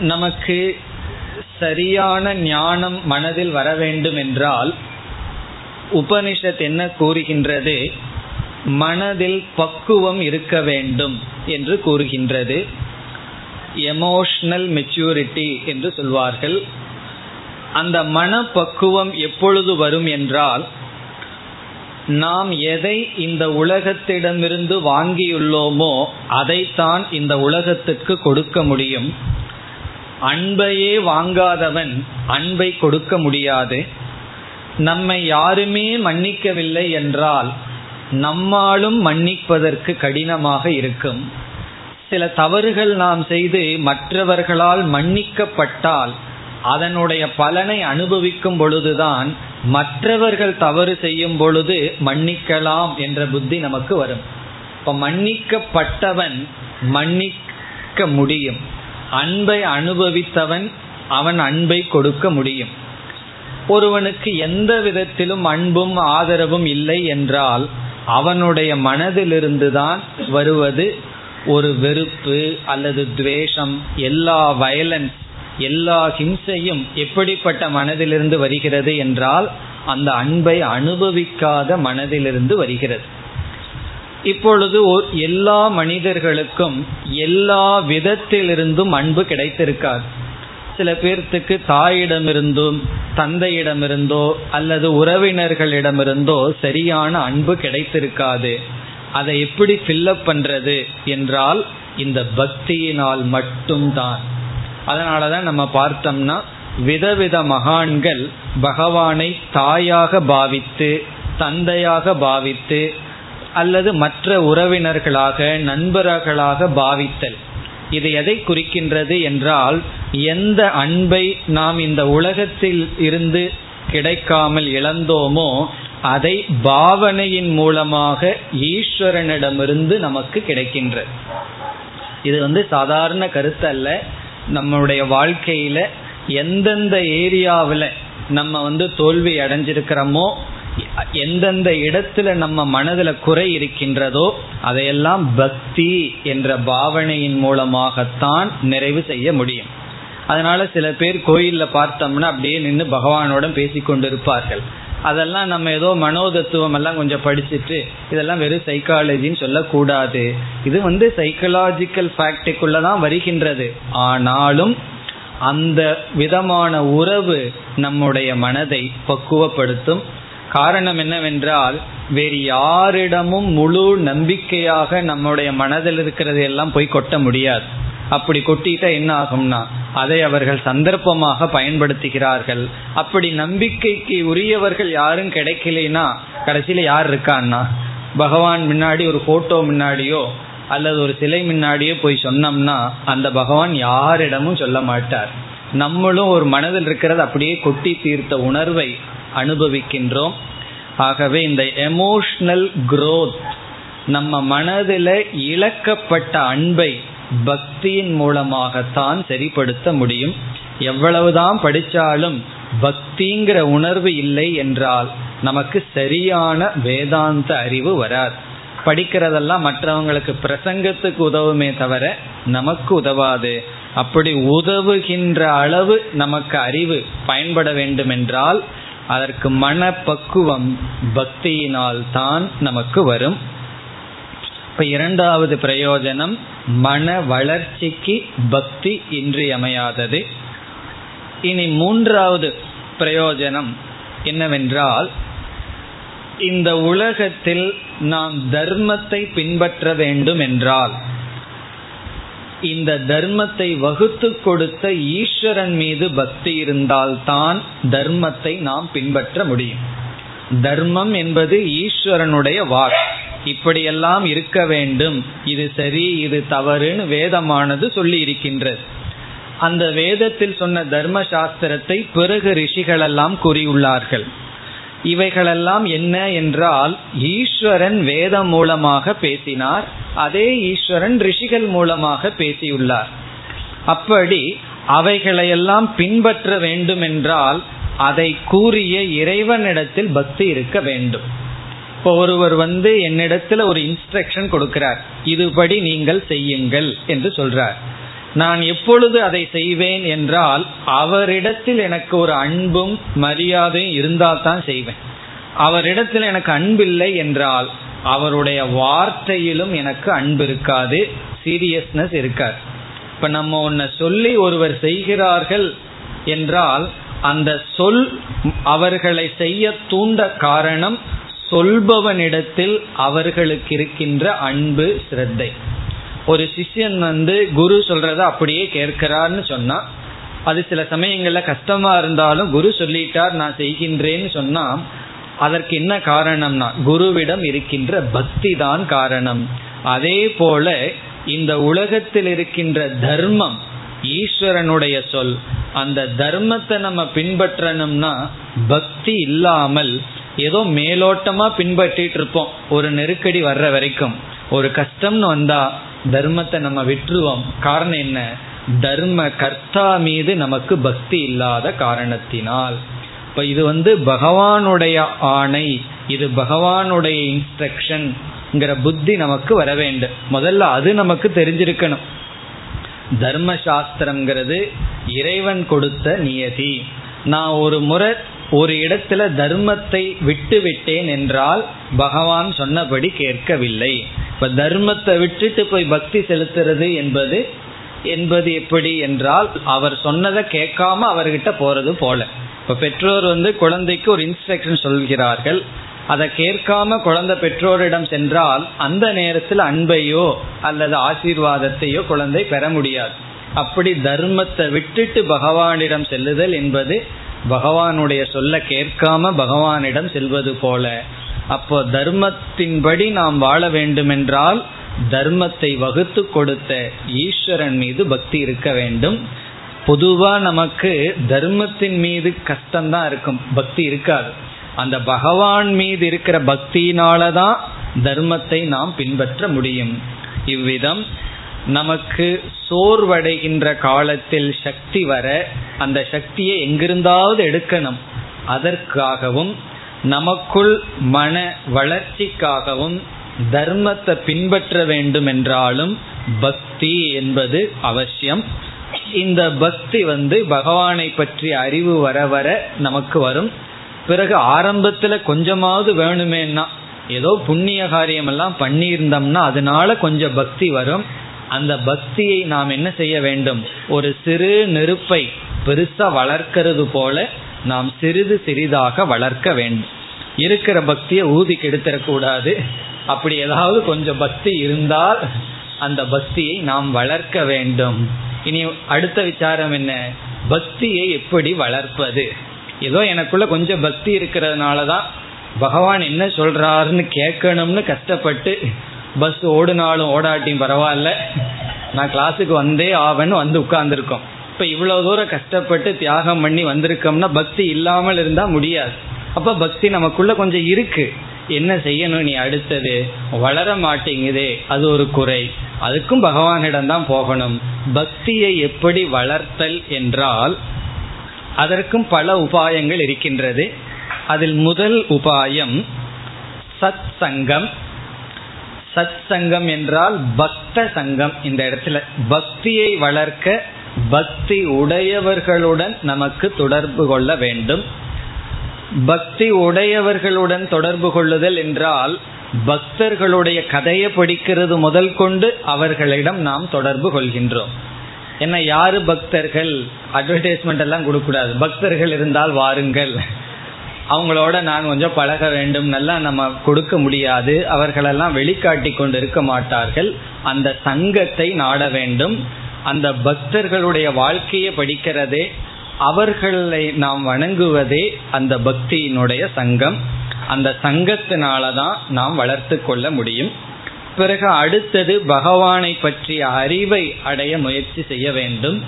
நமக்கு சரியான ஞானம் மனதில் வர வேண்டும் என்றால் உபனிஷத் என்ன கூறுகின்றது? மனதில் பக்குவம் இருக்க வேண்டும் என்று கூறுகின்றது. எமோஷனல் மெச்சூரிட்டி என்று சொல்வார்கள். அந்த மனப்பக்குவம் எப்பொழுது வரும் என்றால் நாம் எதை இந்த உலகத்திடமிருந்து வாங்கியுள்ளோமோ அதைத்தான் இந்த உலகத்துக்கு கொடுக்க முடியும். அன்பையே வாங்காதவன் அன்பை கொடுக்க முடியாது. நம்மை யாருமே மன்னிக்கவில்லை என்றால் நம்மாலும் மன்னிப்பதற்கு கடினமாக இருக்கும். சில தவறுகள் நாம் செய்து மற்றவர்களால் மன்னிக்கப்பட்டால் அதனுடைய பலனை அனுபவிக்கும் பொழுதுதான் மற்றவர்கள் தவறு செய்யும் பொழுது மன்னிக்கலாம் என்ற புத்தி நமக்கு வரும். இப்ப மன்னிக்கப்பட்டவன் மன்னிக்க முடியும். அன்பை அனுபவித்தவன் அவன் அன்பை கொடுக்க முடியும். ஒருவனுக்கு எந்த விதத்திலும் அன்பும் ஆதரவும் இல்லை என்றால் அவனுடைய மனதிலிருந்துதான் வருவது ஒரு வெறுப்பு அல்லது துவேஷம் எல்லா வயலன்ஸ் எல்லா ஹிம்சையும் எப்படிப்பட்ட மனதிலிருந்து வருகிறது என்றால் அந்த அன்பை அனுபவிக்காத மனதிலிருந்து வருகிறது. இப்பொழுது எல்லா மனிதர்களுக்கும் எல்லா விதத்திலிருந்தும் அன்பு கிடைத்திருக்காது. சில பேர்த்துக்கு தாயிடமிருந்தும் தந்தையிடமிருந்தோ அல்லது உறவினர்களிடமிருந்தோ சரியான அன்பு கிடைத்திருக்காது. அதை எப்படி ஃபில்லப் பண்றது என்றால் இந்த பக்தியினால் மட்டும்தான். அதனாலதான் நம்ம பார்த்தோம்னா விதவித மகான்கள் பகவானை தாயாக பாவித்து தந்தையாக பாவித்து அல்லது மற்ற உறவினர்களாக நண்பர்களாக பாவித்தல். இது எதை குறிக்கின்றது என்றால் எந்த அன்பை நாம் இந்த உலகத்தில் இருந்து கிடைக்காமல் இழந்தோமோ அதை பாவனையின் மூலமாக ஈஸ்வரனிடமிருந்து நமக்கு கிடைக்கின்றது. இது வந்து சாதாரண கருத்து அல்ல. நம்மளுடைய வாழ்க்கையில எந்தெந்த ஏரியாவில் நம்ம வந்து தோல்வி அடைஞ்சிருக்கிறோமோ எந்தெந்த இடத்துல நம்ம மனதில் குறை இருக்கின்றதோ அதையெல்லாம் பக்தி என்ற பாவனையின் மூலமாகத்தான் நிறைவு செய்ய முடியும். அதனால சில பேர் கோயிலில் பார்த்தோம்னா அப்படியே நின்று பகவானோட பேசி கொண்டிருப்பார்கள் அதெல்லாம் நம்ம ஏதோ மனோதத்துவம் எல்லாம் கொஞ்சம் படிச்சுட்டு இதெல்லாம் வெறும் சைக்காலஜின்னு சொல்லக்கூடாது. இது வந்து சைக்கலாஜிக்கல் ஃபேக்டுக்குள்ள தான் வருகின்றது. ஆனாலும் அந்த விதமான உறவு நம்முடைய மனதை பக்குவப்படுத்தும் காரணம் என்னவென்றால் வேறு யாரிடமும் முழு நம்பிக்கையாக நம்முடைய மனதில் இருக்கிறது எல்லாம் போய் கொட்ட முடியாது. அப்படி கொட்டிட்டா என்ன ஆகும்னா அதை அவர்கள் சந்தர்ப்பமாக பயன்படுத்துகிறார்கள். அப்படி நம்பிக்கைக்கு உரியவர்கள் யாரும் கிடைக்கலைன்னா கடைசியில யார் இருக்கான்னா? பகவான் முன்னாடி ஒரு போட்டோ முன்னாடியோ அல்லது ஒரு சிலை முன்னாடியோ போய் சொன்னோம்னா அந்த பகவான் யாரிடமும் சொல்ல மாட்டார். நம்மளும் ஒரு மனதில் இருக்கிறது அப்படியே கொட்டி தீர்த்த உணர்வை அனுபவிக்கின்றோம். ஆகவே இந்த எமோஷனல் குரோத் நம்ம மனதில் இழக்கப்பட்ட அன்பை பக்தியின் மூலமாகத்தான் சரிப்படுத்த முடியும். எவ்வளவுதான் படித்தாலும் பக்திங்கிற உணர்வு இல்லை என்றால் நமக்கு சரியான வேதாந்த அறிவு வராது. படிக்கிறதெல்லாம் மற்றவங்களுக்கு பிரசங்கத்துக்கு உதவுமே தவிர நமக்கு உதவாது. அப்படி உதவுகின்ற அளவு நமக்கு அறிவு பயன்பட வேண்டும் என்றால் அதற்கு மனப்பக்குவம் பக்தியினால் தான் நமக்கு வரும். இப்ப இரண்டாவது பிரயோஜனம் மன வளர்ச்சிக்கு பக்தி இன்றியமையாதது. இனி மூன்றாவது பிரயோஜனம் என்னவென்றால் இந்த உலகத்தில் நாம் தர்மத்தை பின்பற்ற வேண்டும் என்றால் இந்த தர்மத்தை வகுத்து கொடுத்த ஈஸ்வரன் மீது பக்தி இருந்தால்தான் தர்மத்தை நாம் பின்பற்ற முடியும். தர்மம் என்பது ஈஸ்வரனுடைய வாக் இப்படியெல்லாம் இருக்க வேண்டும். இது சரி இது தவறுன்னு வேதமானது சொல்லி இருக்கின்றது அந்த வேதத்தில் சொன்ன தர்ம சாஸ்திரத்தை பிறகு ரிஷிகளெல்லாம் கூறியுள்ளார்கள். இவைகளெல்லாம் என்ன என்றால் ஈஸ்வரன் வேதம் மூலமாக பேசினார் அதே ஈஸ்வரன் ரிஷிகள் மூலமாக பேசியுள்ளார். அப்படி அவைகளையெல்லாம் பின்பற்ற வேண்டும் என்றால் அதை கூறிய இறைவனிடத்தில் பக்தி இருக்க வேண்டும். இப்போ ஒருவர் வந்து என்னிடத்துல ஒரு இன்ஸ்ட்ரக்ஷன் கொடுக்கிறார். இதுபடி நீங்கள் செய்யுங்கள் என்று சொல்றார். நான் எப்பொழுது அதை செய்வேன் என்றால் அவரிடத்தில் எனக்கு ஒரு அன்பும் மரியாதையும் இருந்தால் தான் செய்வேன். அவரிடத்தில் எனக்கு அன்பில்லை என்றால் அவருடைய வார்த்தையிலும் எனக்கு அன்பு இருக்காது சீரியஸ்னஸ் இருக்காது. இப்ப நம்ம ஒன்ன சொல்லி ஒருவர் செய்கிறார்கள் என்றால் அந்த சொல் அவர்களை செய்ய தூண்ட காரணம் சொல்பவனிடத்தில் அவர்களுக்கு இருக்கின்ற அன்பு சிரத்தை ஒரு சிஷ்யன் வந்து குரு சொல்றத அப்படியே கேட்கிறார்னு சொன்னா அது சில சமயங்கள்ல கஷ்டமா இருந்தாலும் குரு சொல்லிட்டார் நான் செய்கின்றேன்னு சொன்னா அதற்கு என்ன காரணம்னா குருவிடம் இருக்கின்ற பக்தி தான் காரணம். அதே போல இந்த உலகத்தில் இருக்கின்ற தர்மம் ஈஸ்வரனுடைய சொல் அந்த தர்மத்தை நம்ம பின்பற்றணும்னா பக்தி இல்லாமல் ஏதோ மேலோட்டமா பின்பற்றிட்டு இருப்போம் ஒரு நெருக்கடி வர்ற வரைக்கும். ஒரு கஷ்டம்னு வந்தா தர்மத்தை நம்ம விட்டுருவோம். காரணம் என்ன? தர்ம கர்த்தா மீது நமக்கு பக்தி இல்லாத காரணத்தினால். இப்ப இது வந்து பகவானுடைய ஆணை இது பகவானுடைய இன்ஸ்ட்ரக்ஷன்ங்கிற புத்தி நமக்கு வர வேண்டும். முதல்ல அது நமக்கு தெரிஞ்சிருக்கணும். தர்ம சாஸ்திரம்ங்கிறது இறைவன் கொடுத்த நியதி. நான் ஒரு முறை ஒரு இடத்துல தர்மத்தை விட்டு விட்டேன் என்றால் பகவான் சொன்னபடி கேட்கவில்லை. இப்ப தர்மத்தை விட்டுட்டு போய் பக்தி செலுத்துறது என்பது என்பது எப்படி என்றால் அவர் சொன்னதை கேட்காம அவர்கிட்ட போறது போல. இப்ப பெற்றோர் வந்து குழந்தைக்கு ஒரு இன்ஸ்ட்ரக்ஷன் சொல்கிறார்கள். அதை கேட்காம குழந்தை பெற்றோரிடம் சென்றால் அந்த நேரத்தில் அன்பையோ அல்லது ஆசீர்வாதத்தையோ குழந்தை பெற முடியாது. அப்படி தர்மத்தை விட்டுட்டு பகவானிடம் செல்லுதல் என்பது பகவானுடைய சொல்ல கேட்காம பகவானிடம் செல்வது போல. அப்போ தர்மத்தின்படி நாம் வாழ வேண்டுமென்றால் தர்மத்தை வகுத்து கொடுத்த ஈஸ்வரன் மீது பக்தி இருக்க வேண்டும். பொதுவா நமக்கு தர்மத்தின் மீது கஷ்டம்தான் இருக்கும். பக்தி இருக்காது. அந்த பகவான் மீது இருக்கிற பக்தியினாலதான் தர்மத்தை நாம் பின்பற்ற முடியும். இவ்விதம் நமக்கு சோர்வடைகின்ற காலத்தில் சக்தி வர அந்த சக்தியை எங்கிருந்தாவது எடுக்கணும். அதற்காகவும் நமக்குள் மன வளர்ச்சிக்காகவும் தர்மத்தை பின்பற்ற வேண்டும் என்றாலும் பக்தி என்பது அவசியம். இந்த பக்தி வந்து பகவானை பற்றி அறிவு வர வர நமக்கு வரும். பிறகு ஆரம்பத்துல கொஞ்சமாவது வேணுமேன்னா ஏதோ புண்ணிய காரியமெல்லாம் பண்ணியிருந்தோம்னா அதனால கொஞ்சம் பக்தி வரும். அந்த பக்தியை நாம் என்ன செய்ய வேண்டும்? ஒரு சிறு நெருப்பை பெருசா வளர்க்கிறது போல நாம் சிறிது சிறிதாக வளர்க்க வேண்டும். இருக்கிற பக்தியை ஊதி கெடுத்துடக்கூடாது அப்படி ஏதாவது கொஞ்சம் பக்தி இருந்தால் அந்த பக்தியை நாம் வளர்க்க வேண்டும். இனி அடுத்த விசாரம் என்ன? பக்தியை எப்படி வளர்ப்பது? ஏதோ எனக்குள்ள கொஞ்சம் பக்தி இருக்கிறதுனால தான் பகவான் என்ன சொல்றாருன்னு கேட்கணும்னு கஷ்டப்பட்டு பஸ் ஓடுனாலும் ஓடாட்டியும் பரவாயில்ல. நான் கிளாஸுக்கு வந்தே ஆவன்னு வந்து உட்கார்ந்துருக்கோம். இப்ப இவ்வளவு தூரம் கஷ்டப்பட்டு தியாகம் பண்ணி வந்திருக்கோம்னா பக்தி இல்லாமல் இருந்தா முடியாது. அப்ப பக்தி நமக்குள்ள கொஞ்சம் இருக்கு. என்ன செய்யணும் நீ அடுத்தது? வளர மாட்டேங்குதே. அது ஒரு குறை. அதுக்கும் பகவானிடம் தான் போகணும். பக்தியை எப்படி வளர்த்தல் என்றால் அதற்கும் பல உபாயங்கள் இருக்கின்றது. அதில் முதல் உபாயம் சத் சங்கம். சத் சங்கம் என்றால் பக்த சங்கம் இந்த இடத்துல. பக்தியை வளர்க்க பக்தி உடையவர்களுடன் நமக்கு தொடர்பு கொள்ள வேண்டும். பக்தி உடையவர்களுடன் தொடர்பு கொள்ளுதல் என்றால் பக்தர்களுடைய கதையை படிக்கிறது முதல் கொண்டு அவர்களிடம் நாம் தொடர்பு கொள்கின்றோம். என்ன யாரு பக்தர்கள்? அட்வர்டைஸ்மெண்ட் எல்லாம் கொடுக்கூடாது பக்தர்கள் இருந்தால் வாருங்கள். அவங்களோட நான் கொஞ்சம் பழக வேண்டும் நல்லா நம்ம கொடுக்க முடியாது அவர்களெல்லாம் வெளிக்காட்டி கொண்டு இருக்க மாட்டார்கள். அந்த சங்கத்தை நாட வேண்டும். அந்த பக்தர்களுடைய வாழ்க்கையை படிக்கிறதே அவர்களை நாம் வணங்குவதே அந்த பக்தியினுடைய சங்கம். அந்த சங்கத்தினாலதான் நாம் வளர்த்து கொள்ள முடியும். பிறகு அடுத்தது பகவானை பற்றிய அறிவை அடைய முயற்சி செய்ய வேண்டும்.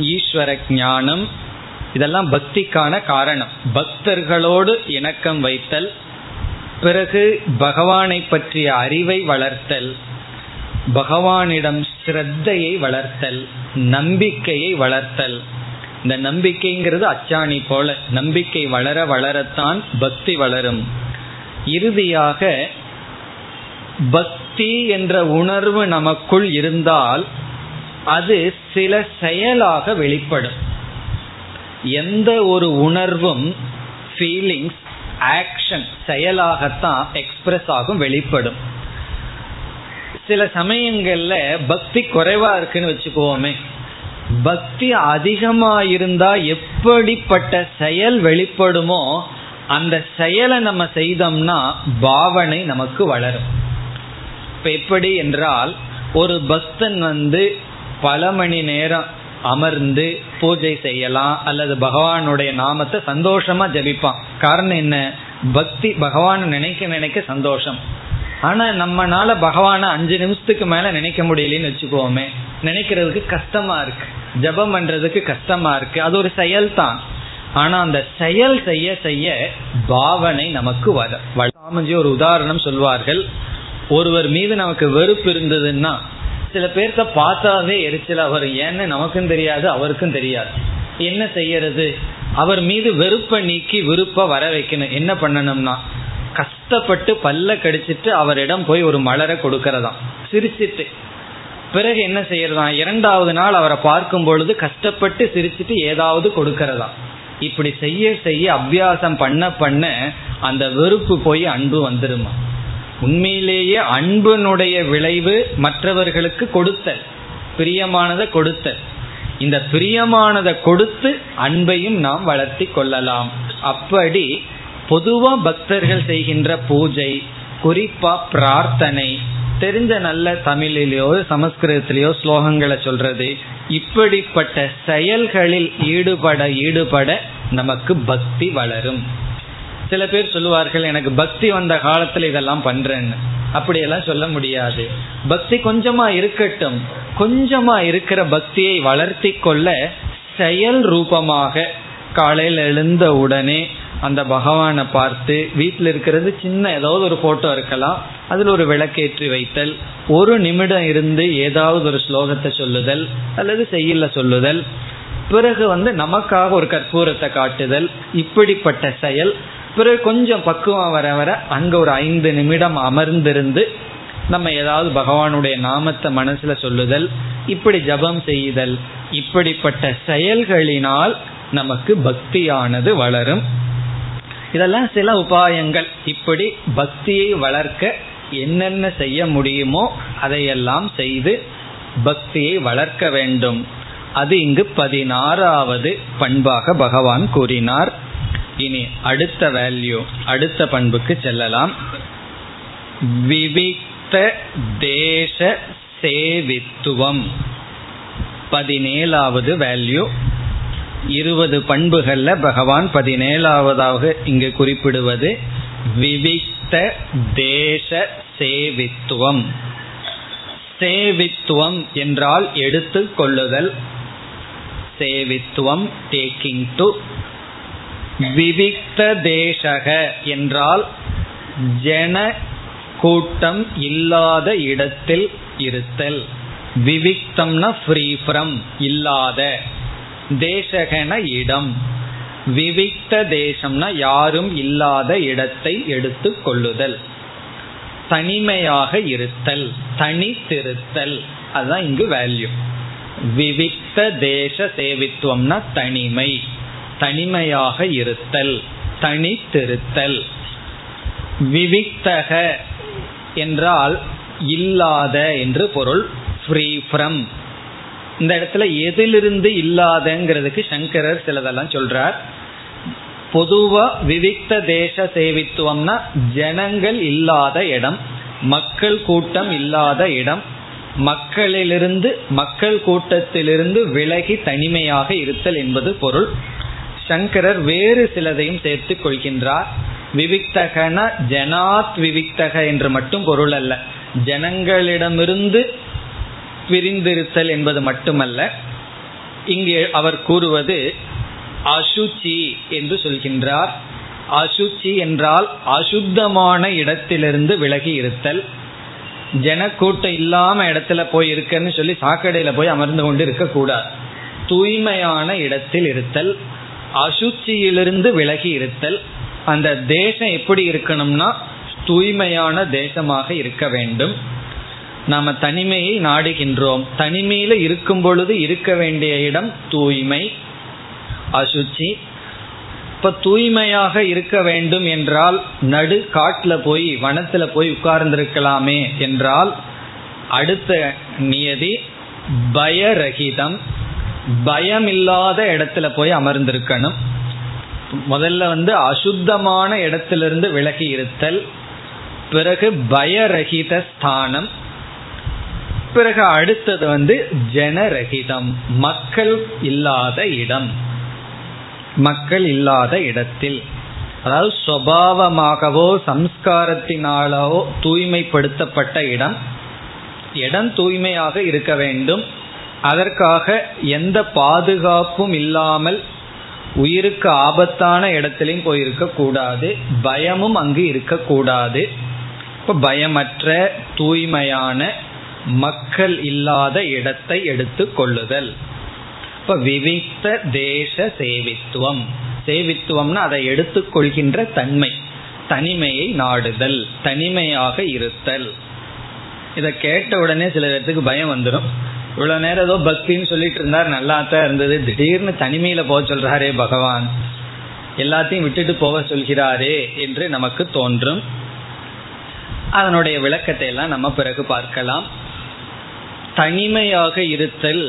ஈஸ்வர ஞானம் இதெல்லாம் பக்திக்கான காரணம். பக்தர்களோடு இணக்கம் வைத்தல் பிறகு பகவானை பற்றிய அறிவை வளர்த்தல் பகவானிடம் ஸ்ரத்தையை வளர்த்தல் நம்பிக்கையை வளர்த்தல். இந்த நம்பிக்கைங்கிறது அச்சாணி போல நம்பிக்கை வளர வளரத்தான் பக்தி வளரும். இறுதியாக பக்தி என்ற உணர்வு நமக்குள் இருந்தால் அது சில செயலாக வெளிப்படும். எந்த ஒரு உணர்வும் ஃபீலிங்ஸ் ஆக்ஷன் செயலாகத்தான் எக்ஸ்பிரஸ் ஆகும் வெளிப்படும். சில சமயங்கள்ல பக்தி குறைவா இருக்குன்னு வச்சுக்கோமே. பக்தி அதிகமா இருந்தா எப்படிப்பட்ட செயல் வெளிப்படுமோ அந்த செயலை நம்ம செய்தோம்னா பாவனை நமக்கு வளரும். இப்ப எப்படி என்றால் ஒரு பக்தன் வந்து பல மணி நேரம் அமர்ந்து பூஜை செய்யலாம் அல்லது பகவானுடைய நாமத்தை சந்தோஷமா ஜபிப்பான். காரணம் என்ன? பக்தி பகவான் நினைக்க நினைக்க சந்தோஷம். ஆனா நம்மனால பகவான அஞ்சு நிமிஷத்துக்கு மேல நினைக்க முடியலன்னு வச்சுக்கோமே. நினைக்கிறதுக்கு கஷ்டமா இருக்கு. ஜபம் பண்றதுக்கு கஷ்டமா இருக்கு. அது ஒரு செயல் தான் ஆனா அந்த செயல் செய்ய செய்ய பாவனை நமக்கு வர சாமிஜி ஒரு உதாரணம் சொல்வார்கள். ஒருவர் மீது நமக்கு வெறுப்பு இருந்ததுன்னா சில பேர்த்த பார்த்தாவே எரிச்சல் அவர் ஏன்னு நமக்கும் தெரியாது அவருக்கும் தெரியாது. என்ன செய்யறது? அவர் மீது வெறுப்பை நீக்கி விருப்ப வர வைக்கணும். என்ன பண்ணணும்னா கஷ்டப்பட்டு பல்ல கடிச்சிட்டு அவரிடம் போய் ஒரு மலரை கொடுக்கறதாம். சிரிச்சிட்டு. பிறகு என்ன செய்யறதா இரண்டாவது நாள் அவரை பார்க்கும் பொழுது கஷ்டப்பட்டு சிரிச்சிட்டு ஏதாவது கொடுக்கறதா இப்படி செய்ய செய்ய அபியாசம் பண்ண பண்ண அந்த வெறுப்பு போய் அன்பு வந்துருமா உண்மையிலேயே அன்பினுடைய விளைவு மற்றவர்களுக்கு கொடுத்தல். பிரியமானதை கொடுத்தல். இந்த பிரியமானதை கொடுத்து அன்பையும் நாம் வளர்த்தி கொள்ளலாம். அப்படி பொதுவா பக்தர்கள் செய்கின்ற பூஜை குறிப்பா பிரார்த்தனை தெரிஞ்ச நல்ல தமிழிலேயோ சமஸ்கிருதத்திலேயோ ஸ்லோகங்களை சொல்றது இப்படிப்பட்ட செயல்களில் ஈடுபட ஈடுபட நமக்கு பக்தி வளரும். சில பேர் சொல்லுவார்கள் எனக்கு பக்தி வந்த காலத்துல இதெல்லாம் பண்றேன்னு. அப்படியெல்லாம் சொல்ல முடியாது. பக்தி கொஞ்சமா இருக்கட்டும். கொஞ்சமா இருக்கிற பக்தியை வளர்த்தி கொள்ள செயல் ரூபமாக காலையில் எழுந்த உடனே அந்த பகவானை பார்த்து வீட்டில் இருக்கிறது சின்ன ஏதாவது ஒரு போட்டோ இருக்கலாம். அதில் ஒரு விளக்கேற்றி வைத்தல். ஒரு நிமிடம் இருந்து ஏதாவது ஒரு ஸ்லோகத்தை சொல்லுதல் அல்லது செய்யல சொல்லுதல். பிறகு வந்து நமக்காக ஒரு கற்பூரத்தை காட்டுதல். இப்படிப்பட்ட செயல் பிறகு கொஞ்சம் பக்குவம் வர வர அங்க ஒரு ஐந்து நிமிடம் அமர்ந்திருந்து நம்ம ஏதாவது பகவானுடைய நாமத்தை மனசுல சொல்லுதல் இப்படி ஜபம் செய்தல் இப்படிப்பட்ட செயல்களினால் நமக்கு பக்தியானது வளரும். இதெல்லாம் சில உபாயங்கள். இப்படி பக்தியை வளர்க்க என்னென்ன செய்ய முடியுமோ அதையெல்லாம் செய்து பக்தியை வளர்க்க வேண்டும். அது இங்கு பதினாறாவது பண்பாக பகவான் கூறினார். இனி அடுத்த வேல்யூ அடுத்த பண்புக்கு செல்லலாம். விவிக்த தேச சேவித்துவம். பதினேழாவது வேல்யூ இருபது பண்புகள்ல பகவான் பதினேழாவதாக இங்கு குறிப்பிடுவது விவிக்த தேச சேவித்துவம். சேவித்துவம் என்றால் எடுத்து கொள்ளுதல். சேவித்துவம் டேக்கிங் டு விவிக்த தேசக என்றால் ஜன கூட்டம் இல்லாத இடத்தில் இருத்தல். விவிக்தம்னா ஃப்ரீ ஃப்ரம் இல்லாத. தேசகன இடம். விவிக்த தேசம்னா யாரும் இல்லாத இடத்தை எடுத்து கொள்ளுதல். தனிமையாக இருத்தல் தனித்திருத்தல். அதுதான் இங்கு வேல்யூ விவிக்த தேச சேவித்துவம்னா தனிமை. தனிமையாக இருத்தல் தனித்திருத்தல். விவிக்தக என்றால் இல்லாத என்று பொருள். ஃப்ரீ ஃப்ரம் இந்த இடத்துல எதிலிருந்து இல்லாதங்கிறதுக்கு சங்கரர் சிலதெல்லாம் சொல்றார். பொதுவா விவிக்த தேச சேவித்துவம்னா ஜனங்கள் இல்லாத இடம் மக்கள் கூட்டம் இல்லாத இடம் மக்களிலிருந்து மக்கள் கூட்டத்திலிருந்து விலகி தனிமையாக இருத்தல் என்பது பொருள். சங்கரர் வேறு சிலதையும் சேர்த்து கொள்கின்றார். விவிக்தகன ஜனாத் விவிக்தக என்று மட்டும் பொருள் அல்ல. ஜனங்களிடமிருந்து பிரிந்திருத்தல் என்பது மட்டுமல்ல. இங்கே அவர் கூறுவது அசுச்சி என்று சொல்கின்றார். அசுச்சி என்றால் அசுத்தமான இடத்திலிருந்து விலகி இருத்தல். ஜனக்கூட்டம் இல்லாம இடத்துல போய் இருக்கன்னு சொல்லி சாக்கடையில போய் அமர்ந்து கொண்டு இருக்கக்கூடாது. தூய்மையான இடத்தில் இருத்தல். அசுச்சியிலிருந்து விலகி இருத்தல் அந்த தேசம் எப்படி இருக்கணும்னா தூய்மையான தேசமாக இருக்க வேண்டும். நாம தனிமையை நாடுகின்றோம். தனிமையில இருக்கும் பொழுது இருக்க வேண்டிய இடம் தூய்மை அசுச்சி. இப்ப தூய்மையாக இருக்க வேண்டும் என்றால் நடு காட்டுல போய் வனத்துல போய் உட்கார்ந்திருக்கலாமே என்றால் அடுத்த நியதி பயரகிதம். பயம் இல்லாத இடத்துல போய் அமர்ந்திருக்கணும். முதல்ல வந்து அசுத்தமான இடத்திலிருந்து விலகி இருத்தல் பிறகு பயரகித ஸ்தானம் பிறகு அடுத்தது வந்து ஜனரகிதம் மக்கள் இல்லாத இடம். மக்கள் இல்லாத இடத்தில். அதாவது சுவாவமாகவோ சம்ஸ்காரத்தினாலோ தூய்மைப்படுத்தப்பட்ட இடம். இடம் தூய்மையாக இருக்க வேண்டும். அதற்காக எந்த பாதுகாப்பும் இல்லாமல் உயிருக்கு ஆபத்தான இடத்திலையும் போயிருக்க கூடாது. பயமும் அங்கு இருக்கக்கூடாது இப்போ பயமற்ற தூய்மையான மக்கள் இல்லாத இடத்தை எடுத்து கொள்ளுதல். இப்போ விவித்த தேச சேவித்துவம். சேவித்துவம்னா அதை எடுத்துக்கொள்கின்ற தன்மை. தனிமையை நாடுதல். தனிமையாக இருத்தல். இதை கேட்ட உடனே சில பேர்த்துக்கு பயம் வந்துடும் இவ்வளவு நேரம் ஏதோ பக்தின்னு சொல்லிட்டு இருந்தார். நல்லா தான் இருந்தது. திடீர்னு தனிமையில போக சொல்றாரே பகவான். எல்லாத்தையும் விட்டுட்டு போக சொல்கிறாரே என்று நமக்கு தோன்றும். அதனுடைய விளக்கத்தை எல்லாம் நம்ம பிறகு பார்க்கலாம். தனிமையாக இருத்தல்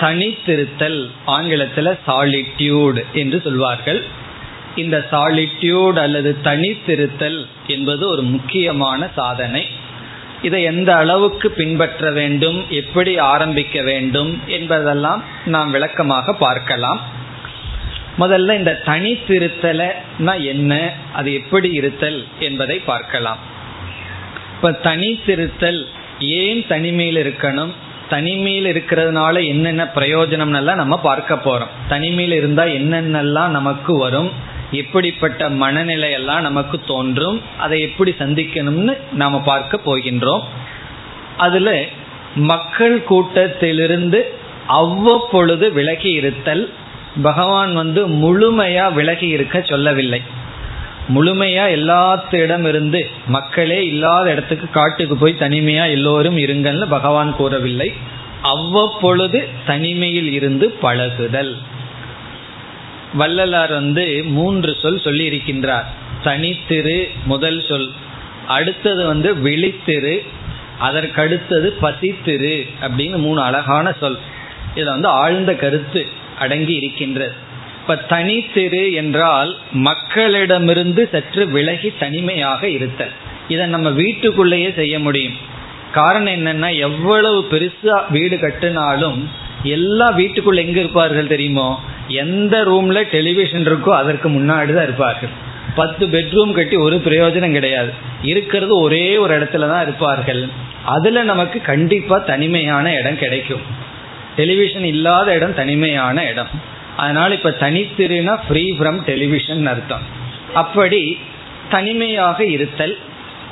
தனித்திருத்தல் ஆங்கிலத்தில் சாலிட்யூட் என்று சொல்வார்கள். இந்த சாலிட்யூட் அல்லது தனித்திருத்தல் என்பது ஒரு முக்கியமான சாதனை. இதை எந்த அளவுக்கு பின்பற்ற வேண்டும் எப்படி ஆரம்பிக்க வேண்டும் என்பதெல்லாம் நாம் விளக்கமாக பார்க்கலாம். முதல்ல இந்த தனித்திருத்தலைனா என்ன அது எப்படி இருத்தல் என்பதை பார்க்கலாம். இப்ப தனித்திருத்தல் ஏன் தனிமையில் இருக்கணும் தனிமையில் இருக்கிறதுனால என்னென்ன பிரயோஜனம்னெல்லாம் நம்ம பார்க்க போறோம். தனிமையில் இருந்தா என்னென்னலாம் நமக்கு வரும் எப்படிப்பட்ட மனநிலை எல்லாம் நமக்கு தோன்றும். அதை எப்படி சந்திக்கணும்னு நாம பார்க்க போகின்றோம். அதுல மக்கள் கூட்டத்திலிருந்து அவ்வப்பொழுது விலகி இருத்தல் பகவான் வந்து முழுமையா விலகி இருக்க சொல்லவில்லை. முழுமையா எல்லாத்திடம் இருந்து மக்களே இல்லாத இடத்துக்கு காட்டுக்கு போய் தனிமையா எல்லோரும் இருங்கள்னு பகவான் கூறவில்லை. அவ்வப்பொழுது தனிமையில் இருந்து பழகுதல். வள்ளலார் வந்து மூன்று சொல் சொல்லி இருக்கின்றார் தனித்திரு முதல் சொல். அடுத்தது வந்து விழித்திரு அதற்கடுத்தது பசித்திரு அப்படின்னு மூணு அழகான சொல். இதில் வந்து ஆழ்ந்த கருத்து அடங்கி இருக்கின்றது. இப்ப தனித்திரு என்றால் மக்களிடமிருந்து சற்று விலகி தனிமையாக இருத்தல். இதை நம்ம வீட்டுக்குள்ளேயே செய்ய முடியும். காரணம் என்னன்னா எவ்வளவு பெருசா வீடு கட்டினாலும் எல்லா வீட்டுக்குள்ள எங்க இருப்பார்கள் தெரியுமோ? எந்த ரூம்ல டெலிவிஷன் இருக்கோ அதற்கு முன்னாடி தான் இருப்பார்கள். பத்து பெட்ரூம் கட்டி ஒரு பிரயோஜனம் கிடையாது. இருக்கிறது ஒரே ஒரு இடத்துல தான் இருப்பார்கள். அதுல நமக்கு கண்டிப்பா தனிமையான இடம் கிடைக்கும். டெலிவிஷன் இல்லாத இடம் தனிமையான இடம். அதனால இப்ப தனித்திருனா ஃப்ரீ ஃப்ரம் டெலிவிஷன் அர்த்தம். அப்படி தனிமையாக இருத்தல்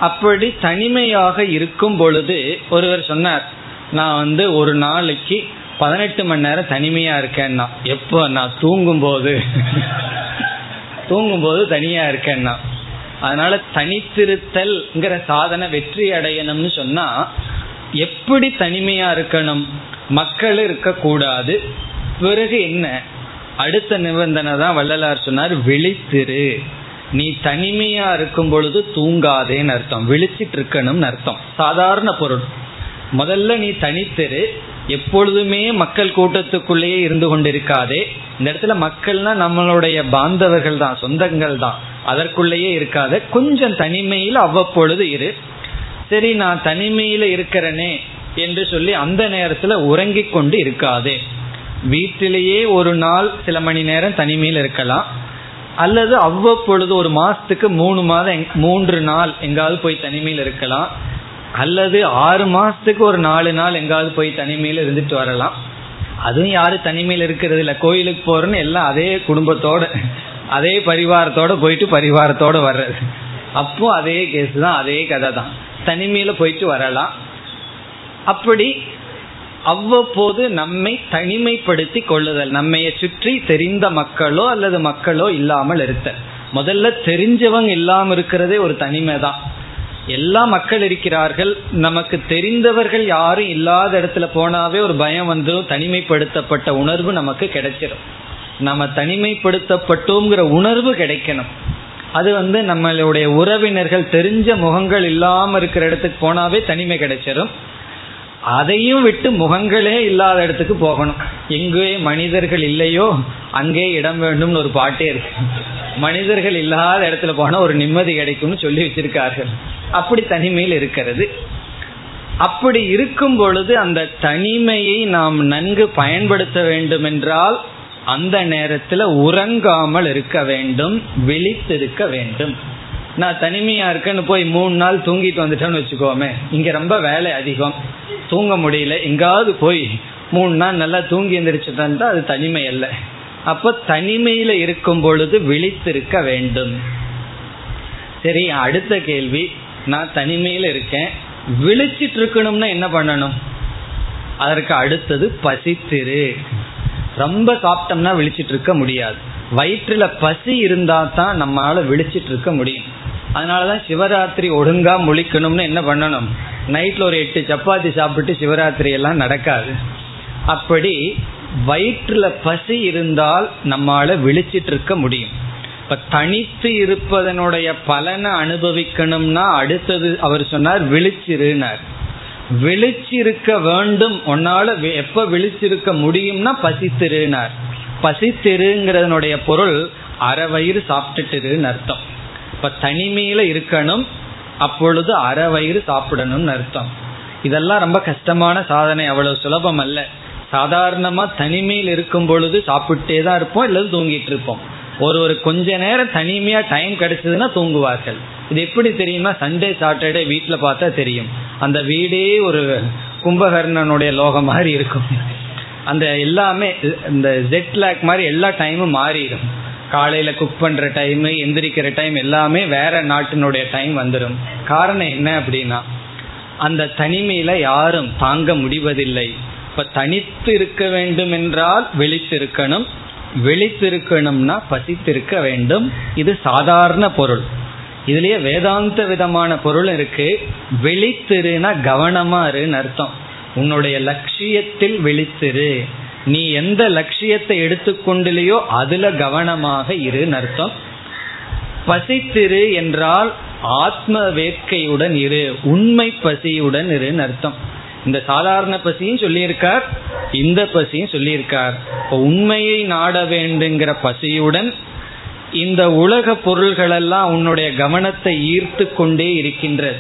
அப்படி தனிமையாக இருக்கும் பொழுது ஒருவர் சொன்னார் நான் வந்து ஒரு நாளைக்கு பதினெட்டு மணி நேரம் தனிமையா இருக்கேன்னா. எப்போ? நான் தூங்கும் போது தூங்கும் போது தனியா இருக்கேன்னா. அதனால தனித்திருத்தல்ங்கிற சாதனை வெற்றி அடையணும்னு சொன்னா எப்படி தனிமையா இருக்கணும்? மக்கள் இருக்கக்கூடாது. பிறகு என்ன? அடுத்த நிபந்தனை தான் வள்ளலார் சொன்னார் விழித்திரு. நீ தனிமையா இருக்கும் பொழுது தூங்காதேன்னு அர்த்தம். விழிச்சிட்டு இருக்கணும்னு அர்த்தம். சாதாரண பொருள். முதல்ல நீ தனித்தெரு. எப்பொழுதுமே மக்கள் கூட்டத்துக்குள்ளேயே இருந்து கொண்டிருக்காதே. இந்த இடத்துல மக்கள்னா நம்மளுடைய பாந்தவர்கள் தான் சொந்தங்கள் தான். அதற்குள்ளேயே இருக்காத. கொஞ்சம் தனிமையில் அவ்வப்பொழுது இரு. சரி நான் தனிமையில இருக்கிறனே என்று சொல்லி அந்த நேரத்துல உறங்கிக் கொண்டு இருக்காதே. வீட்டிலேயே ஒரு நாள் சில மணி நேரம் தனிமையில் இருக்கலாம். அல்லது அவ்வப்பொழுது ஒரு மாசத்துக்கு மூணு மாதம் மூன்று நாள் எங்காவது போய் தனிமையில் இருக்கலாம். அல்லது ஆறு மாசத்துக்கு ஒரு நாலு நாள் எங்காவது போய் தனிமையில் இருந்துட்டு வரலாம். அதுவும் யாரு தனிமையில் இருக்கிறது இல்லை. கோயிலுக்கு போறேன்னு எல்லாம் அதே குடும்பத்தோட அதே பரிவாரத்தோட போயிட்டு பரிவாரத்தோட வர்றது. அப்போ அதே கேஸ் தான் அதே கதை தான். தனிமையில போயிட்டு வரலாம். அப்படி அவ்வப்போது நம்மை தனிமைப்படுத்தி கொள்ளுதல் நம்மைய சுற்றி தெரிந்த மக்களோ அல்லது மக்களோ இல்லாமல் இருத்தல். முதல்ல தெரிஞ்சவங்க இல்லாம இருக்கிறதே ஒரு தனிமை தான் எல்லா மக்கள் இருக்கிறார்கள். நமக்கு தெரிந்தவர்கள் யாரும் இல்லாத இடத்துல போனாவே ஒரு பயம் வந்து தனிமைப்படுத்தப்பட்ட உணர்வு நமக்கு கிடைச்சிடும் நம்ம தனிமைப்படுத்தப்பட்டோங்கிற உணர்வு கிடைக்கணும். அது வந்து நம்மளுடைய உறவினர்கள் தெரிஞ்ச முகங்கள் இல்லாமல் இருக்கிற இடத்துக்கு போனாவே தனிமை கிடைச்சிடும் அதையும் விட்டு முகங்களே இல்லாத இடத்துக்கு போகணும். எங்கே மனிதர்கள் இல்லையோ அங்கே இடம் வேண்டும்னு ஒரு பாட்டே இருக்கு. மனிதர்கள் இல்லாத இடத்துல போனா ஒரு நிம்மதி கிடைக்கும்னு சொல்லி வச்சிருக்கார்கள். அப்படி தனிமையில் இருக்கிறது. அப்படி இருக்கும் பொழுது அந்த தனிமையை நாம் நன்கு பயன்படுத்த வேண்டும் என்றால் அந்த நேரத்தில் உறங்காமல் இருக்க வேண்டும் விழித்திருக்க வேண்டும். நான் தனிமையா இருக்கேன்னு போய் மூணு நாள் தூங்கிட்டு வந்துட்டேன்னு வச்சுக்கோமே. இங்க ரொம்ப வேலை அதிகம். தூங்க முடியல. எங்காவது போய் மூணு நாள் நல்லா தூங்கி எந்திரிச்சுட்டா அது தனிமை அல்ல. அப்ப தனிமையில இருக்கும் பொழுது விழித்திருக்க வேண்டும். சரி அடுத்த கேள்வி. நான் தனிமையில இருக்கேன். விழிச்சிட்டு இருக்கணும்னா என்ன பண்ணணும்? அதற்கு அடுத்தது பசித்திரு. ரொம்ப சாப்பிட்டோம்னா விழிச்சிட்டு இருக்க முடியாது. வயிற்றுல பசி இருந்தா தான் நம்மளால விழிச்சிட்டு இருக்க முடியும். அதனாலதான் சிவராத்திரி ஒழுங்கா முழிக்கணும்னு என்ன பண்ணணும்? நைட்ல ஒரு எட்டு சப்பாத்தி சாப்பிட்டு சிவராத்திரி எல்லாம் நடக்காது. அப்படி வயிற்றுல பசி இருந்தால் நம்மால விழிச்சிட்டு இருக்க முடியும். இப்ப தனித்து இருப்பதனுடைய பலனை அனுபவிக்கணும்னா அடுத்தது அவர் சொன்னார் விழிச்சிருனார் விழிச்சிருக்க வேண்டும். உன்னால எப்ப விழிச்சிருக்க முடியும்னா பசித்திருனார் பசித்திருங்கிறதனுடைய பொருள் அரை வயிறு சாப்பிட்டுட்டுன்னு அர்த்தம். இப்ப தனிமையில இருக்கணும் அப்பொழுது அரை வயிறு சாப்பிடணும்னு அர்த்தம். இதெல்லாம் ரொம்ப கஷ்டமான சாதனை அவ்வளவு சுலபம் அல்ல. சாதாரணமா தனிமையில் இருக்கும் பொழுது சாப்பிட்டே தான் இருப்போம் இல்லது தூங்கிட்டு இருப்போம். ஒரு ஒரு கொஞ்ச நேரம் தனிமையா டைம் கிடைச்சதுன்னா தூங்குவார்கள். இது எப்படி தெரியுமா? சண்டே சாட்டர்டே வீட்டில் பார்த்தா தெரியும். அந்த வீடே ஒரு கும்பகர்ணனுடைய லோகம் மாதிரி இருக்கும். அந்த எல்லாமே இந்த ஜெட் லேக் மாதிரி எல்லா டைமும் மாறிடும். காலையில குக் பண்ற டைம் எந்திரிக்கிற டைம் எல்லாமே வேற நாட்டினுடைய டைம் வந்துடும் காரணம் என்ன அப்படின்னா அந்த தனிமையில யாரும் தாங்க முடிவதில்லை. இப்ப தனித்து இருக்க வேண்டும் என்றால் வெளித்திருக்கணும் வெளித்திருக்கணும்னா பசித்திருக்க வேண்டும். இது சாதாரண பொருள். இதுலயே வேதாந்த விதமான பொருள் இருக்கு. வெளித்திருனா கவனமா இருன்னு அர்த்தம். உன்னுடைய லட்சியத்தில் விழித்திரு. நீ எந்த லட்சியத்தை எடுத்துக்கொண்டிலையோ அதுல கவனமாக இருன்னு அர்த்தம். பசித்திரு என்றால் ஆத்ம வேட்கையுடன் இரு உண்மை பசியுடன் இருன்னு அர்த்தம். இந்த சாதாரண பசியும் சொல்லியிருக்கார் இந்த பசியும் சொல்லியிருக்கார். இப்போ உண்மையை நாட வேண்டுங்கிற பசியுடன் இந்த உலக பொருள்களெல்லாம் உன்னுடைய கவனத்தை ஈர்த்து கொண்டே இருக்கின்றது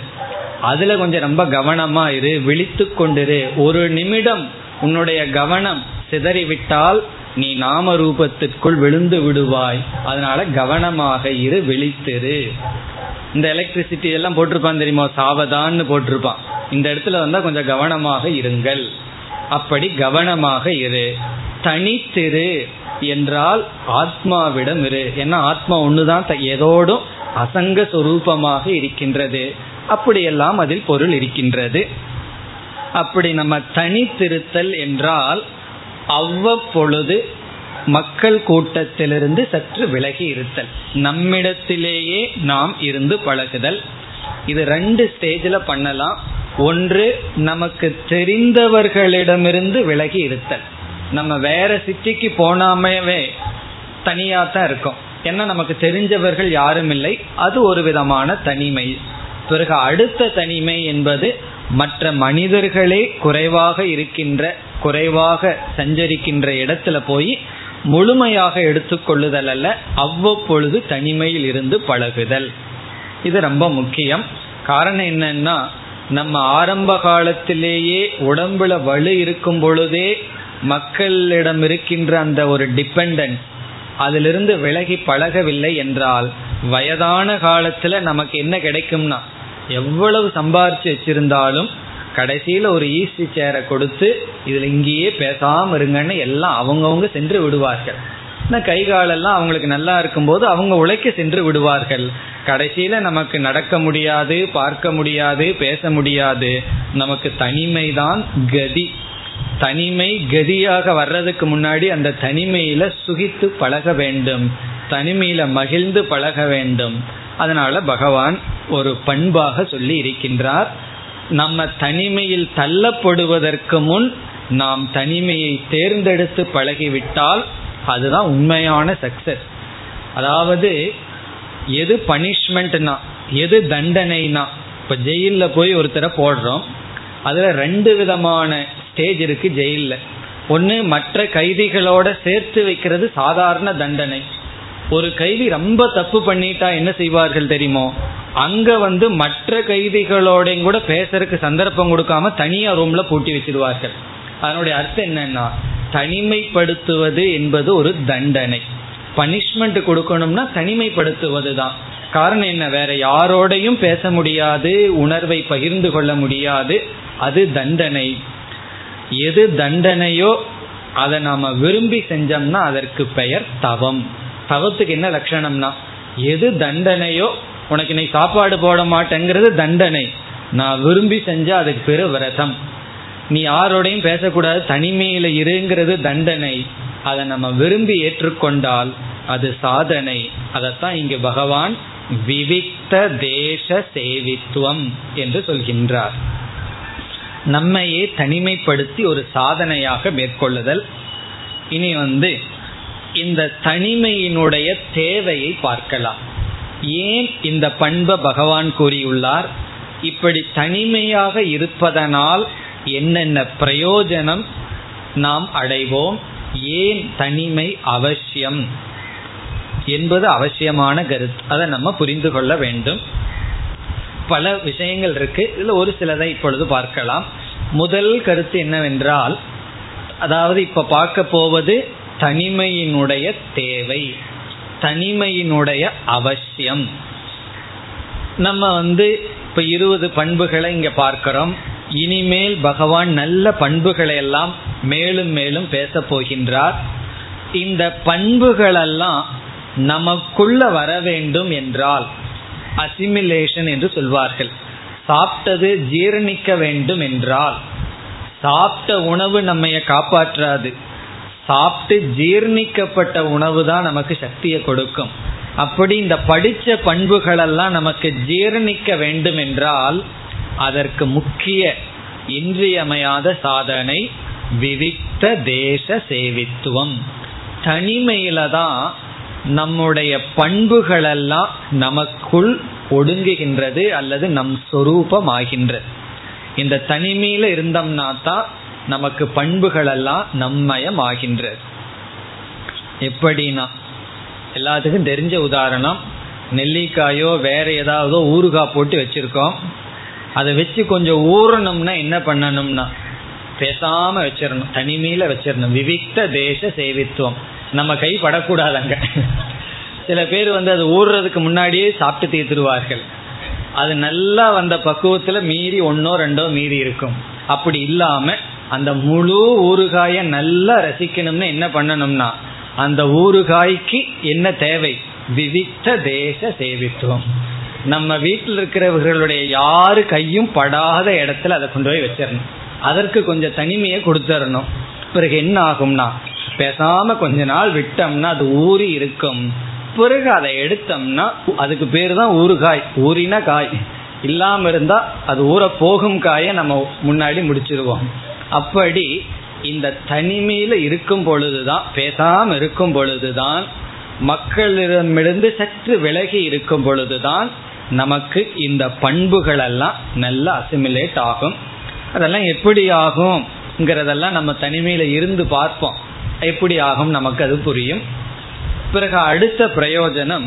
அதுல கொஞ்சம் ரொம்ப கவனமா இரு விழித்து கொண்டிரு. ஒரு நிமிடம் உன்னுடைய கவனம் சிதறிவிட்டால் நீ நாம ரூபத்திற்குள் விழுந்து விடுவாய். அதனால கவனமாக இரு விழித்திரு. இந்த எலக்ட்ரிசிட்டி எல்லாம் போட்டிருப்பான் தெரியுமா? சாவதான்னு போட்டிருப்பான். இந்த இடத்துல வந்தா கொஞ்சம் கவனமாக இருங்கள். அப்படி கவனமாக இரு. தனித்திரு என்றால் ஆத்மாவிடம் இரு. ஏன்னா ஆத்மா ஒண்ணுதான் ஏதோடும் அசங்க சுரூபமாக இருக்கின்றது. அப்படியெல்லாம் அதில் பொருள் இருக்கின்றது. அப்படி நம்ம தனித்திருத்தல் என்றால் அவ்வப்பொழுது மக்கள் கூட்டத்திலிருந்து சற்று விலகி இருத்தல். நம்மிடத்திலேயே நாம் இருந்து பழகுதல். இது ரெண்டு ஸ்டேஜில் பண்ணலாம். ஒன்று நமக்கு தெரிந்தவர்களிடமிருந்து விலகி இருத்தல். நம்ம வேற சிட்டிக்கு போனாமவே தனியாக தான் இருக்கோம். ஏன்னா நமக்கு தெரிஞ்சவர்கள் யாரும் இல்லை. அது ஒரு விதமான தனிமை. பிறகு அடுத்த தனிமை என்பது மற்ற மனிதர்களே குறைவாக இருக்கின்ற குறைவாக சஞ்சரிக்கின்ற இடத்துல போய் முழுமையாக எடுத்துக்கொள்ளுதல் அல்ல அவ்வப்பொழுது தனிமையில் இருந்து பழகுதல். இது ரொம்ப முக்கியம். காரணம் என்னன்னா நம்ம ஆரம்ப காலத்திலேயே உடம்புல வலு இருக்கும் பொழுதே மக்களிடம் இருக்கின்ற அந்த ஒரு டிபெண்டன்ஸ் அதிலிருந்து விலகி பழகவில்லை என்றால் வயதான காலத்துல நமக்கு என்ன கிடைக்கும்னா எவ்வளவு சம்பாரிச்சு வச்சிருந்தாலும் கடைசியில ஒரு ஈஸ்டி சேரை கொடுத்து இதுல இங்கேயே பேசாம இருங்கன்னு எல்லாம் அவங்கவுங்க சென்று விடுவார்கள். கை காலெல்லாம் அவங்களுக்கு நல்லா இருக்கும்போது அவங்க உழைக்க சென்று விடுவார்கள். கடைசியில நமக்கு நடக்க முடியாது பார்க்க முடியாது பேச முடியாது. நமக்கு தனிமைதான் கதி. தனிமை கதியாக வர்றதுக்கு முன்னாடி அந்த தனிமையில சுகித்து பழக வேண்டும். தனிமையில மகிழ்ந்து பழக வேண்டும். அதனால பகவான் ஒரு பண்பாக சொல்லி இருக்கின்றார். நம்ம தனிமையில் தள்ளப்படுவதற்கு முன் நாம் தனிமையை தேர்ந்தெடுத்து பழகிவிட்டால் அதுதான் உண்மையான சக்சஸ் அதாவது எது பனிஷ்மெண்ட்னா எது தண்டனைனா இப்போ ஜெயிலில் போய் ஒருத்தரை போடுறோம். அதில் ரெண்டு விதமான ஸ்டேஜ் இருக்கு ஜெயிலில். ஒன்று மற்ற கைதிகளோட சேர்த்து வைக்கிறது சாதாரண தண்டனை. ஒரு கைதி ரொம்ப தப்பு பண்ணிட்டா என்ன செய்வார்கள் தெரியுமோ? அங்க வந்து மற்ற கைதிகளோடையும் கூட பேசுறதுக்கு சந்தர்ப்பம் கொடுக்காம தனியா ரூம்ல பூட்டி வச்சிருவார்கள். அதனுடைய அர்த்தம் என்னன்னா தனிமைப்படுத்துவது என்பது ஒரு தண்டனை. பனிஷ்மெண்ட் கொடுக்கணும்னா தனிமைப்படுத்துவது தான் காரணம் என்ன? வேற யாரோடையும் பேச முடியாது உணர்வை பகிர்ந்து கொள்ள முடியாது. அது தண்டனை. எது தண்டனையோ அதை நாம விரும்பி செஞ்சோம்னா அதற்கு பெயர் தவம். தவத்துக்கு என்ன லட்சணம்னா எது தண்டனையோ உனக்கு நீ சாப்பாடு போட மாட்டேங்கிறது தண்டனை. நான் விரும்பி செஞ்சா அதுக்கு பேரு விரதம். நீ யாரோடையும் பேசக்கூடாது தனிமையில இருங்கிறது தண்டனை. அதை நம்ம விரும்பி ஏற்றுக்கொண்டால் அது சாதனை. அதைத்தான் இங்கு பகவான் விவிக்த தேச சேவித்துவம் என்று சொல்கின்றார். நம்மையே தனிமைப்படுத்தி ஒரு சாதனையாக மேற்கொள்ளுதல். இனி வந்து இந்த தனிமையினுடைய தேவையை பார்க்கலாம். ஏன் இந்த பண்பை பகவான் கூறியுள்ளார்? இப்படி தனிமையாக இருப்பதனால் என்னென்ன பிரயோஜனம் நாம் அடைவோம்? ஏன் தனிமை அவசியம்? என்பது அவசியமான கருத்து. அதை நம்ம புரிந்து கொள்ள வேண்டும். பல விஷயங்கள் இருக்கு. இதில் ஒரு சிலதை இப்பொழுது பார்க்கலாம். முதல் கருத்து என்னவென்றால் அதாவது இப்ப பார்க்க போவது தனிமையினுடைய தேவை தனிமையினுடைய அவசியம். நம்ம வந்து இப்ப இருபது பண்புகளை இங்க பார்க்கிறோம். இனிமேல் பகவான் நல்ல பண்புகளை எல்லாம் மேலும் மேலும் பேச போகின்றார். இந்த பண்புகளெல்லாம் நமக்குள்ள வர வேண்டும் என்றால் அசிமிலேஷன் என்று சொல்வார்கள். சாப்பிட்டது ஜீரணிக்க வேண்டும் என்றால் சாப்பிட்ட உணவு நம்மைய காப்பாற்றாது. சாப்பிட்டு ஜீர்ணிக்கப்பட்ட உணவு தான் நமக்கு சக்தியை கொடுக்கும். அப்படி இந்த படித்த பண்புகளெல்லாம் நமக்கு ஜீரணிக்க வேண்டும் என்றால் அதற்கு முக்கிய இன்றியமையாத சாதனை விவிக்த தேச சேவித்துவம். தனிமையில தான் நம்முடைய பண்புகளெல்லாம் நமக்குள் ஒடுங்குகின்றது அல்லது நம் சொரூபமாகின்றது. இந்த தனிமையில இருந்தோம்னா தான் நமக்கு பண்புகள் எல்லாம் நம்மயம் ஆகின்றது எப்படின்னா எல்லாத்துக்கும் தெரிஞ்ச உதாரணம் நெல்லிக்காயோ வேற ஏதாவதோ ஊறுகாய் போட்டு வச்சிருக்கோம். அதை வச்சு கொஞ்சம் ஊறணும்னா என்ன பண்ணணும்னா பேசாம வச்சிடணும் தனிமையில வச்சிடணும் விவிக்த தேச சேவித்துவம். நம்ம கை படக்கூடாதங்க. சில பேர் வந்து அது ஊறுறதுக்கு முன்னாடியே சாப்பிட்டு தீர்த்துருவார்கள். அது நல்லா வந்த பக்குவத்துல மீறி ஒன்னோ ரெண்டோ மீறி இருக்கும். அப்படி இல்லாம அந்த முழு ஊறுகாய நல்லா ரசிக்கணும்னு என்ன பண்ணணும்னா அந்த ஊறுகாய்க்கு என்ன தேவை? விவித்த தேச சேவித்துவம். நம்ம வீட்டில் இருக்கிறவர்களுடைய யாரு கையும் படாத இடத்துல அதை கொண்டு போய் வச்சிடணும். அதற்கு கொஞ்சம் தனிமையை கொடுத்துடணும். பிறகு என்ன ஆகும்னா பேசாம கொஞ்ச நாள் விட்டோம்னா அது ஊறி இருக்கும். பிறகு அதை எடுத்தோம்னா அதுக்கு பேர் தான் ஊறுகாய். ஊறின காய். இல்லாம இருந்தா அது ஊற போகும் காயை நம்ம முன்னாடி முடிச்சிருவோம். அப்படி இந்த தனிமையில இருக்கும் பொழுதுதான் பேசாம இருக்கும் பொழுதுதான் மக்களிடமிருந்து சற்று விலகி இருக்கும் பொழுதுதான் நமக்கு இந்த பண்புகள் எல்லாம் நல்லா அசிமிலேட் ஆகும். அதெல்லாம் எப்படி ஆகும்ங்கிறதெல்லாம் நம்ம தனிமையில இருந்து பார்ப்போம். எப்படி ஆகும் நமக்கு அது புரியும். பிறகு அடுத்த பிரயோஜனம்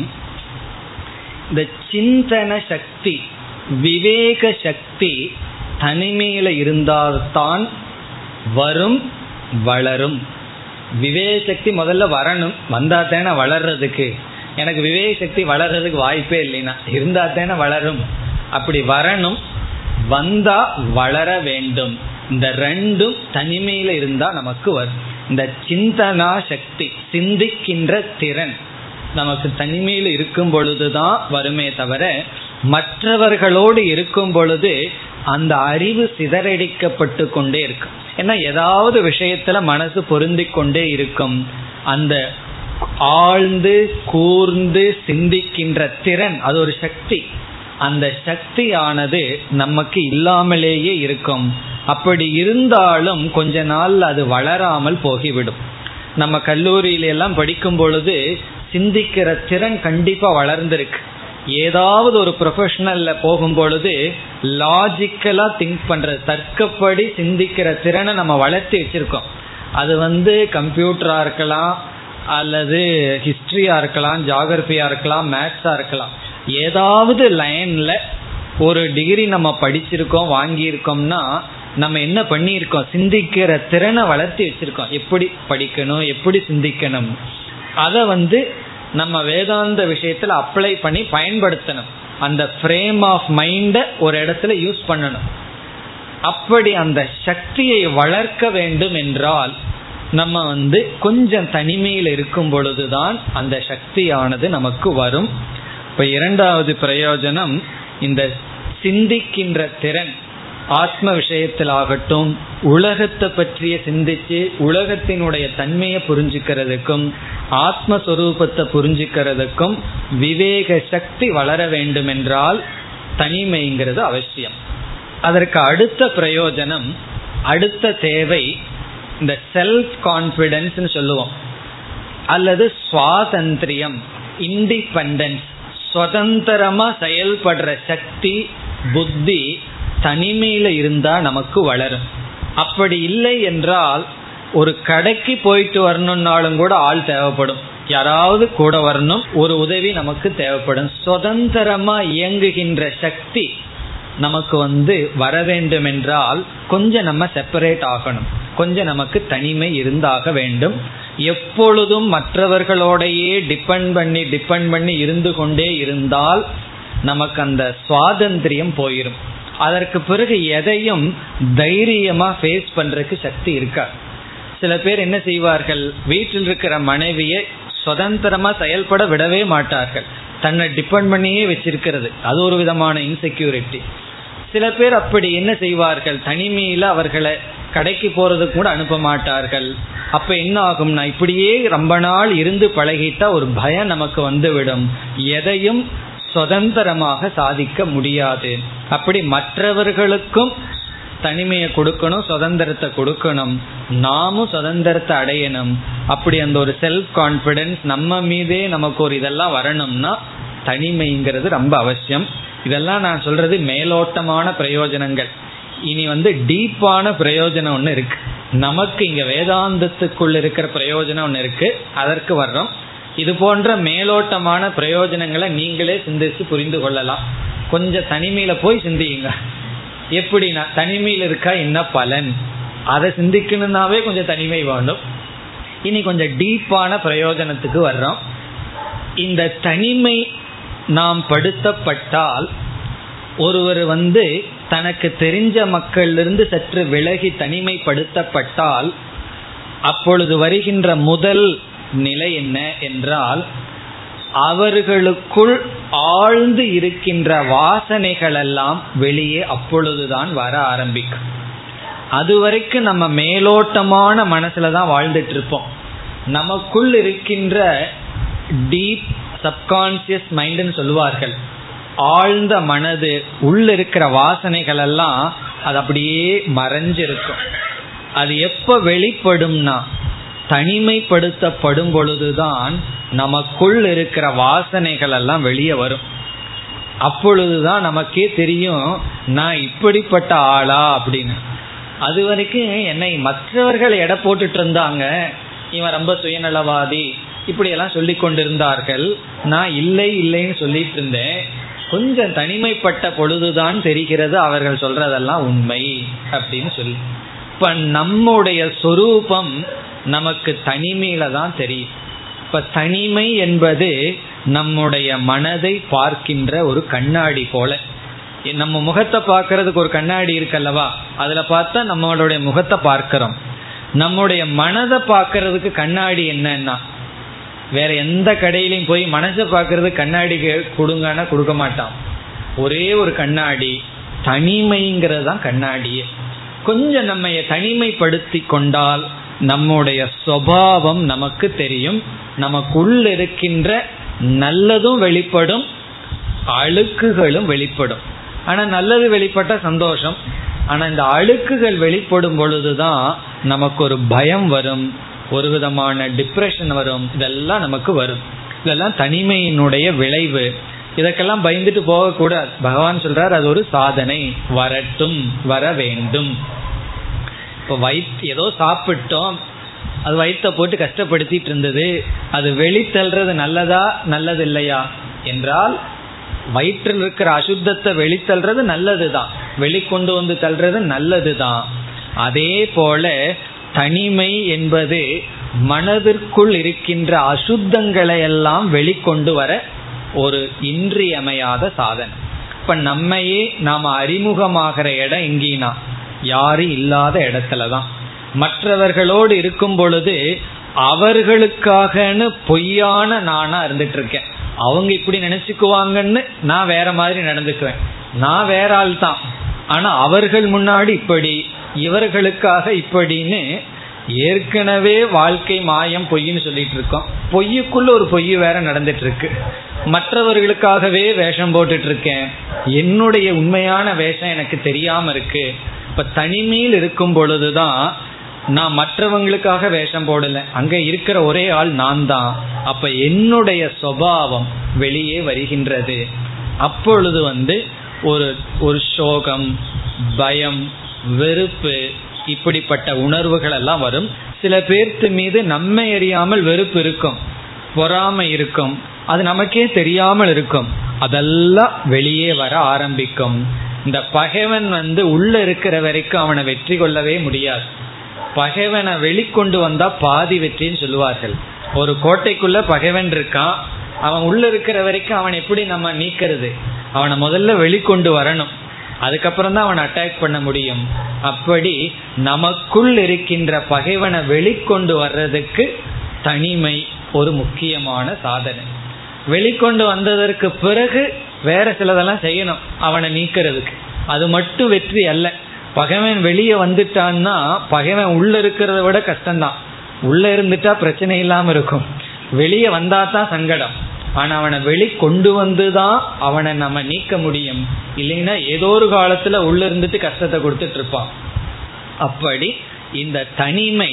இந்த சிந்தன சக்தி விவேக சக்தி தனிமையில இருந்தால்தான் வரும் வளரும். விவேக சக்தி முதல்ல வரணும். வந்தா தானே வளர்றதுக்கு. எனக்கு விவேக சக்தி வளர்றதுக்கு வாய்ப்பே இல்லைன்னா. இருந்தா தானே வளரும். அப்படி வரணும். வந்தா வளர வேண்டும். இந்த ரெண்டும் தனிமையில இருந்தா நமக்கு வரும். இந்த சிந்தனா சக்தி சிந்திக்கின்ற திறன் நமக்கு தனிமையில் இருக்கும் பொழுதுதான் வருமே தவிர மற்றவர்களோடு இருக்கும் பொழுது அந்த அறிவு சிதறடிக்கப்பட்டு கொண்டே இருக்கும். ஏன்னா ஏதாவது விஷயத்துல மனசு பொருந்தி கொண்டே இருக்கும். அந்த ஆழ்ந்து கூர்ந்து சிந்திக்கின்ற திறன் அது ஒரு சக்தி. அந்த சக்தியானது நமக்கு இல்லாமலேயே இருக்கும். அப்படி இருந்தாலும் கொஞ்ச நாள் அது வளராமல் போகிவிடும். நம்ம கல்லூரியில எல்லாம் படிக்கும் பொழுது சிந்திக்கிற திறன் கண்டிப்பா வளர்ந்திருக்கு. ஏதாவது ஒரு ப்ரொஃபஷனல்ல போகும் பொழுது லாஜிக்கலா திங்க் பண்றது தர்க்கப்படி சிந்திக்கிற திறனை நம்ம வளர்த்தி வச்சிருக்கோம். அது வந்து கம்ப்யூட்டரா இருக்கலாம் அல்லது ஹிஸ்டரியா இருக்கலாம் ஜாகிரபியா இருக்கலாம் மேத்ஸா இருக்கலாம். ஏதாவது லைன்ல ஒரு டிகிரி நம்ம படிச்சிருக்கோம் வாங்கியிருக்கோம்னா நம்ம என்ன பண்ணியிருக்கோம்? சிந்திக்கிற திறனை வளர்த்தி வச்சிருக்கோம். எப்படி படிக்கணும் எப்படி சிந்திக்கணும்? அதை வந்து நம்ம வேதாந்த விஷயத்துல அப்ளை பண்ணி பயன்படுத்தணும். அந்த ஃப்ரேம் ஆஃப் மைண்ட ஒரு இடத்துல யூஸ் பண்ணணும். அப்படி அந்த சக்தியை வளர்க்க வேண்டும் என்றால் நம்ம வந்து கொஞ்சம் தனிமையில் இருக்கும் பொழுதுதான் அந்த சக்தியானது நமக்கு வரும். இப்ப இரண்டாவது பிரயோஜனம் இந்த சிந்திக்கின்ற திறன். ஆத்ம விஷயத்தில் ஆகட்டும் உலகத்தை பற்றிய சிந்திச்சு உலகத்தினுடைய தன்மையை புரிஞ்சுக்கிறதுக்கும் ஆத்மஸ்வரூபத்தை புரிஞ்சுக்கிறதுக்கும் விவேக சக்தி வளர வேண்டும் என்றால் தனிமைங்கிறது அவசியம். அதற்கு அடுத்த பிரயோஜனம் அடுத்த தேவை இந்த செல்ஃப் கான்பிடன்ஸ் சொல்லுவோம். அல்லது சுவாதந்திரியம் இண்டிபெண்டன்ஸ் சுதந்திரமா செயல்படுற சக்தி புத்தி தனிமையில இருந்தா நமக்கு வளரும். அப்படி இல்லை என்றால் ஒரு கடைக்கு போயிட்டு வரணும்னாலும் கூட ஆள் தேவைப்படும். யாராவது கூட வரணும் ஒரு உதவி நமக்கு தேவைப்படும். சுதந்திரமா இயங்குகின்ற சக்தி நமக்கு வந்து வர வேண்டும் என்றால் கொஞ்சம் நம்ம செப்பரேட் ஆகணும். கொஞ்சம் நமக்கு தனிமை இருந்தாக வேண்டும். எப்பொழுதும் மற்றவர்களோடையே டிபெண்ட் பண்ணி டிபெண்ட் பண்ணி இருந்து கொண்டே இருந்தால் நமக்கு அந்த சுவாதந்திரியம் போயிடும் அதற்கு பிறகு எதையும் தைரியமா ஃபேஸ் பண்றதுக்கு சக்தி இருக்கா? சில பேர் என்ன செய்வார்கள்? வீட்டில் இருக்கிற மனைவியை சுதந்திரமா செயல்பட விடவே மாட்டார்கள். தன்னை டிபெண்ட் பண்ணியே வச்சிருக்கிறது. அது ஒரு விதமான இன்செக்யூரிட்டி சில பேர் அப்படி என்ன செய்வார்கள்? தனிமையில அவர்களை கடைக்கு போறதுக்கு கூட அனுப்ப மாட்டார்கள். அப்ப என்ன ஆகும்னா இப்படியே ரொம்ப நாள் இருந்து பழகிட்டா ஒரு பயம் நமக்கு வந்துவிடும். எதையும் சுதந்திரமாக சாதிக்க முடியாது. அப்படி மற்றவர்களுக்கும் தனிமையை கொடுக்கணும் சுதந்திரத்தை கொடுக்கணும். நாமும் சுதந்திரத்தை அடையணும். அப்படி அந்த ஒரு செல்ஃப் கான்பிடன்ஸ் நம்ம மீதே நமக்கு ஒரு இதெல்லாம் வரணும்னா தனிமைங்கிறது ரொம்ப அவசியம். இதெல்லாம் நான் சொல்றது மேலோட்டமான பிரயோஜனங்கள். இனி வந்து டீப்பான பிரயோஜனம் ஒன்று இருக்கு. நமக்கு இங்க வேதாந்தத்துக்குள்ள இருக்கிற பிரயோஜனம் ஒன்று இருக்கு. அதற்கு வர்றோம். இது போன்ற மேலோட்டமான பிரயோஜனங்களை நீங்களே சிந்திச்சு புரிந்து கொள்ளலாம். கொஞ்சம் தனிமையில போய் சிந்தியுங்க. எப்படின்னா தனிமையில் இருக்கா என்ன பலன்? அதை சிந்திக்கணும்னாவே கொஞ்சம் தனிமை வேண்டும். இனி கொஞ்சம் டீப்பான பிரயோஜனத்துக்கு வர்றோம். இந்த தனிமை நாம் படுத்தப்பட்டால் ஒருவர் வந்து தனக்கு தெரிஞ்ச மக்களிலிருந்து சற்று விலகி தனிமைப்படுத்தப்பட்டால் அப்பொழுது வருகின்ற முதல் நிலை என்ன என்றால் அவர்களுக்குள் ஆழ்ந்து இருக்கின்ற வாசனைகள் எல்லாம் வெளியே அப்பொழுதுதான் வர ஆரம்பிக்கும். அது வரைக்கும் நம்ம மேலோட்டமான மனசுல தான் வாழ்ந்துட்டு இருப்போம் நமக்குள் இருக்கின்ற டீப் சப்கான்சியஸ் மைண்டுன்னு சொல்லுவார்கள். ஆழ்ந்த மனது உள்ள இருக்கிற வாசனைகள் எல்லாம் அது அப்படியே மறைஞ்சிருக்கும். அது எப்ப வெளிப்படும்னா தனிமைப்படுத்தப்படும் பொழுதுதான் நமக்குள் இருக்கிற வாசனைகள் எல்லாம் வெளியே வரும். அப்பொழுதுதான் நமக்கே தெரியும் நான் இப்படிப்பட்ட ஆளா அப்படின்னு. அது வரைக்கும் என்னை மற்றவர்கள் எடை போட்டுட்டு இருந்தாங்க. இவன் ரொம்ப சுயநலவாதி. இப்படியெல்லாம் சொல்லி கொண்டிருந்தார்கள். நான் இல்லை இல்லைன்னு சொல்லிட்டு இருந்தேன். கொஞ்சம் தனிமைப்பட்ட பொழுதுதான் தெரிகிறது அவர்கள் சொல்றதெல்லாம் உண்மை அப்படின்னு சொல்லி. இப்ப நம்முடைய சொரூபம் நமக்கு தனிமையில தான் தெரியும். இப்ப தனிமை என்பது நம்முடைய மனதை பார்க்கின்ற ஒரு கண்ணாடி போல. நம்ம முகத்தை பார்க்கறதுக்கு ஒரு கண்ணாடி இருக்கல்லவா? அதுல பார்த்தா நம்மளுடைய முகத்தை பார்க்கிறோம். நம்முடைய மனதை பார்க்கறதுக்கு கண்ணாடி என்னன்னா? வேற எந்த கடையிலையும் போய் மனசை பார்க்கறது கண்ணாடி கொடுங்கன்னா கொடுக்க மாட்டான். ஒரே ஒரு கண்ணாடி தனிமைங்கிறது தான் கண்ணாடியே. கொஞ்சம் நம்ம தனிமைப்படுத்தி கொண்டால் நம்முடைய சுவாவம் நமக்கு தெரியும். நமக்குள் இருக்கின்ற நல்லதும் வெளிப்படும் அழுக்குகளும் வெளிப்படும். ஆனா நல்லது வெளிப்பட்ட சந்தோஷம். ஆனா இந்த அழுக்குகள் வெளிப்படும் பொழுதுதான் நமக்கு ஒரு பயம் வரும் ஒரு விதமான டிப்ரெஷன் வரும். இதெல்லாம் நமக்கு வரும். இதெல்லாம் தனிமையினுடைய விளைவு. இதற்கெல்லாம் பயந்துட்டு போகக்கூடாது. பகவான் சொல்றார் அது ஒரு சாதனை. வரட்டும் வர வேண்டும். இப்போ வயிற் ஏதோ சாப்பிட்டோம் அது வயிற்ற போட்டு கஷ்டப்படுத்திட்டு இருந்தது அது வெளித்தல்றது நல்லதா நல்லது இல்லையா என்றால் வயிற்றில் இருக்கிற அசுத்தத்தை வெளித்தல்றது நல்லதுதான். வெளிக்கொண்டு வந்து தள்ளுறது நல்லதுதான். அதே போல தனிமை என்பது மனதிற்குள் இருக்கின்ற அசுத்தங்களை எல்லாம் வெளிக்கொண்டு வர ஒரு இன்றியமையாத சாதனை. இப்ப நம்மையே நாம அறிமுகமாகிற இடம் எங்கினா யாரும் இல்லாத இடத்துலதான். மற்றவர்களோடு இருக்கும் பொழுது அவர்களுக்காகன்னு பொய்யான நானா இருந்துட்டு இருக்கேன் அவங்க இப்படி நினைச்சுக்குவாங்கன்னு நான் வேற மாதிரி நடந்துக்குவேன். நான் வேற ஆள் தான் ஆனா அவர்கள் முன்னாடி இப்படி இவர்களுக்காக இப்படின்னு ஏற்கனவே வாழ்க்கை மாயம் பொய்ன்னு சொல்லிட்டு இருக்கோம். பொய்யுக்குள்ள ஒரு பொய் வேற நடந்துட்டு இருக்கு மற்றவர்களுக்காகவே வேஷம் போட்டுட்டு இருக்கேன் என்னுடைய உண்மையான வேஷம் எனக்கு தெரியாம இருக்கு. இப்ப தனிமையில் இருக்கும் பொழுதுதான் நான் மற்றவங்களுக்காக வேஷம் போடல. அங்க இருக்கிற ஒரே ஆள் நான் தான் அப்ப என்னுடைய சுவாவம் வெளியே வருகின்றது. அப்பொழுது வந்து ஒரு ஒரு சோகம் பயம் வெறுப்பு இப்படிப்பட்ட உணர்வுகள் எல்லாம் வரும். சில பேர்த்து மீது நம்மை அறியாமல் வெறுப்பு இருக்கும். பொறாமை இருக்கும். அது நமக்கே தெரியாமல் இருக்கும். அதெல்லாம் வெளியே வர ஆரம்பிக்கும். இந்த பகைவன் வந்து உள்ள இருக்கிற வரைக்கும் அவனை வெற்றி கொள்ளவே முடியாது. பகைவனை வெளிக்கொண்டு வந்தா பாதி வெற்றின்னு சொல்லுவார்கள். ஒரு கோட்டைக்குள்ள பகைவன் இருக்கான். அவன் உள்ள இருக்கிற வரைக்கும் அவன் எப்படி நம்ம நீக்கிறது? அவனை முதல்ல வெளிக்கொண்டு வரணும். அதுக்கப்புறம் தான் அவன் அட்டாக் பண்ண முடியும். அப்படி நமக்குள் இருக்கின்ற பகைவனை வெளிக்கொண்டு வர்றதுக்கு தனிமை ஒரு முக்கியமான சாதனை. வெளிக்கொண்டு வந்ததற்கு பிறகு வேற சிலதெல்லாம் செய்யணும் அவனை நீக்கிறதுக்கு. அது மட்டும் வெற்றி அல்ல. பகைவன் வெளியே வந்துட்டான்னா பகைவன் உள்ள இருக்கிறத விட கஷ்டம்தான். உள்ள இருந்துட்டா பிரச்சனை இல்லாம இருக்கும். வெளியே வந்தா தான் சங்கடம். ஆனா அவனை வெளி கொண்டு வந்துதான் அவனை நம்ம நீக்க முடியும். இல்லைன்னா ஏதோ ஒரு காலத்துல உள்ள இருந்துட்டு கஷ்டத்தை கொடுத்துட்டு இருப்பான். அப்படி இந்த தனிமை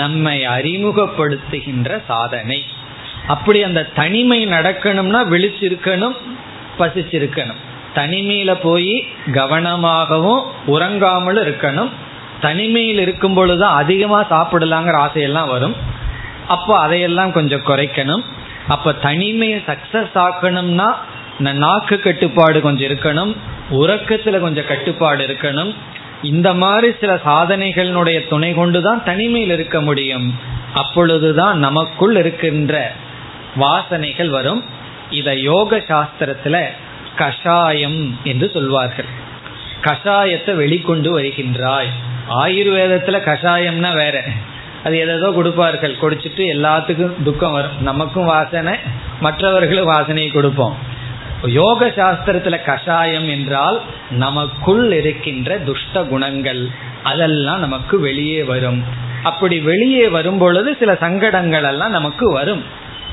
நம்மை அறிமுகப்படுத்துகின்ற சாதனை. அப்படி அந்த தனிமை நடக்கணும்னா விழிச்சிருக்கணும் பசிச்சிருக்கணும். தனிமையில போய் கவனமாகவும் உறங்காமலும் இருக்கணும். தனிமையில் இருக்கும் பொழுது அதிகமாக சாப்பிடலாங்கிற ஆசையெல்லாம் வரும். அப்போ அதையெல்லாம் கொஞ்சம் குறைக்கணும். அப்ப தனிமையை சக்சஸ் ஆக்கணும்னா நாக்கு கட்டுப்பாடு கொஞ்சம் இருக்கணும் உறக்கத்துல கொஞ்சம் கட்டுப்பாடு இருக்கணும். இந்த மாதிரி சில சாதனைகளினுடைய துணை கொண்டுதான் தனிமையில் இருக்க முடியும். அப்பொழுதுதான் நமக்குள் இருக்கின்ற வாசனைகள் வரும். இத யோக சாஸ்திரத்துல கஷாயம் என்று சொல்வார்கள். கஷாயத்தை வெளிக்கொண்டு வருகின்றாய். ஆயுர்வேதத்துல கஷாயம்னா வேற. அது எதோ கொடுப்பார்கள். குடிச்சிட்டு எல்லாத்துக்கும் துக்கம் வரும். நமக்கும் வாசனை மற்றவர்களும் வாசனையை கொடுப்போம். யோக சாஸ்திரத்துல கஷாயம் என்றால் நமக்குள் இருக்கின்ற துஷ்ட குணங்கள். அதெல்லாம் நமக்கு வெளியே வரும். அப்படி வெளியே வரும் பொழுது சில சங்கடங்கள் எல்லாம் நமக்கு வரும்.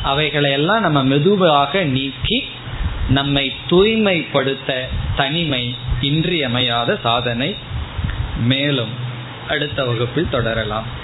அவைகளை எல்லாம் நம்ம மெதுவாக நீக்கி நம்மை தூய்மைப்படுத்த தனிமை இன்றியமையாத சாதனை. மேலும் அடுத்த வகுப்பில் தொடரலாம்.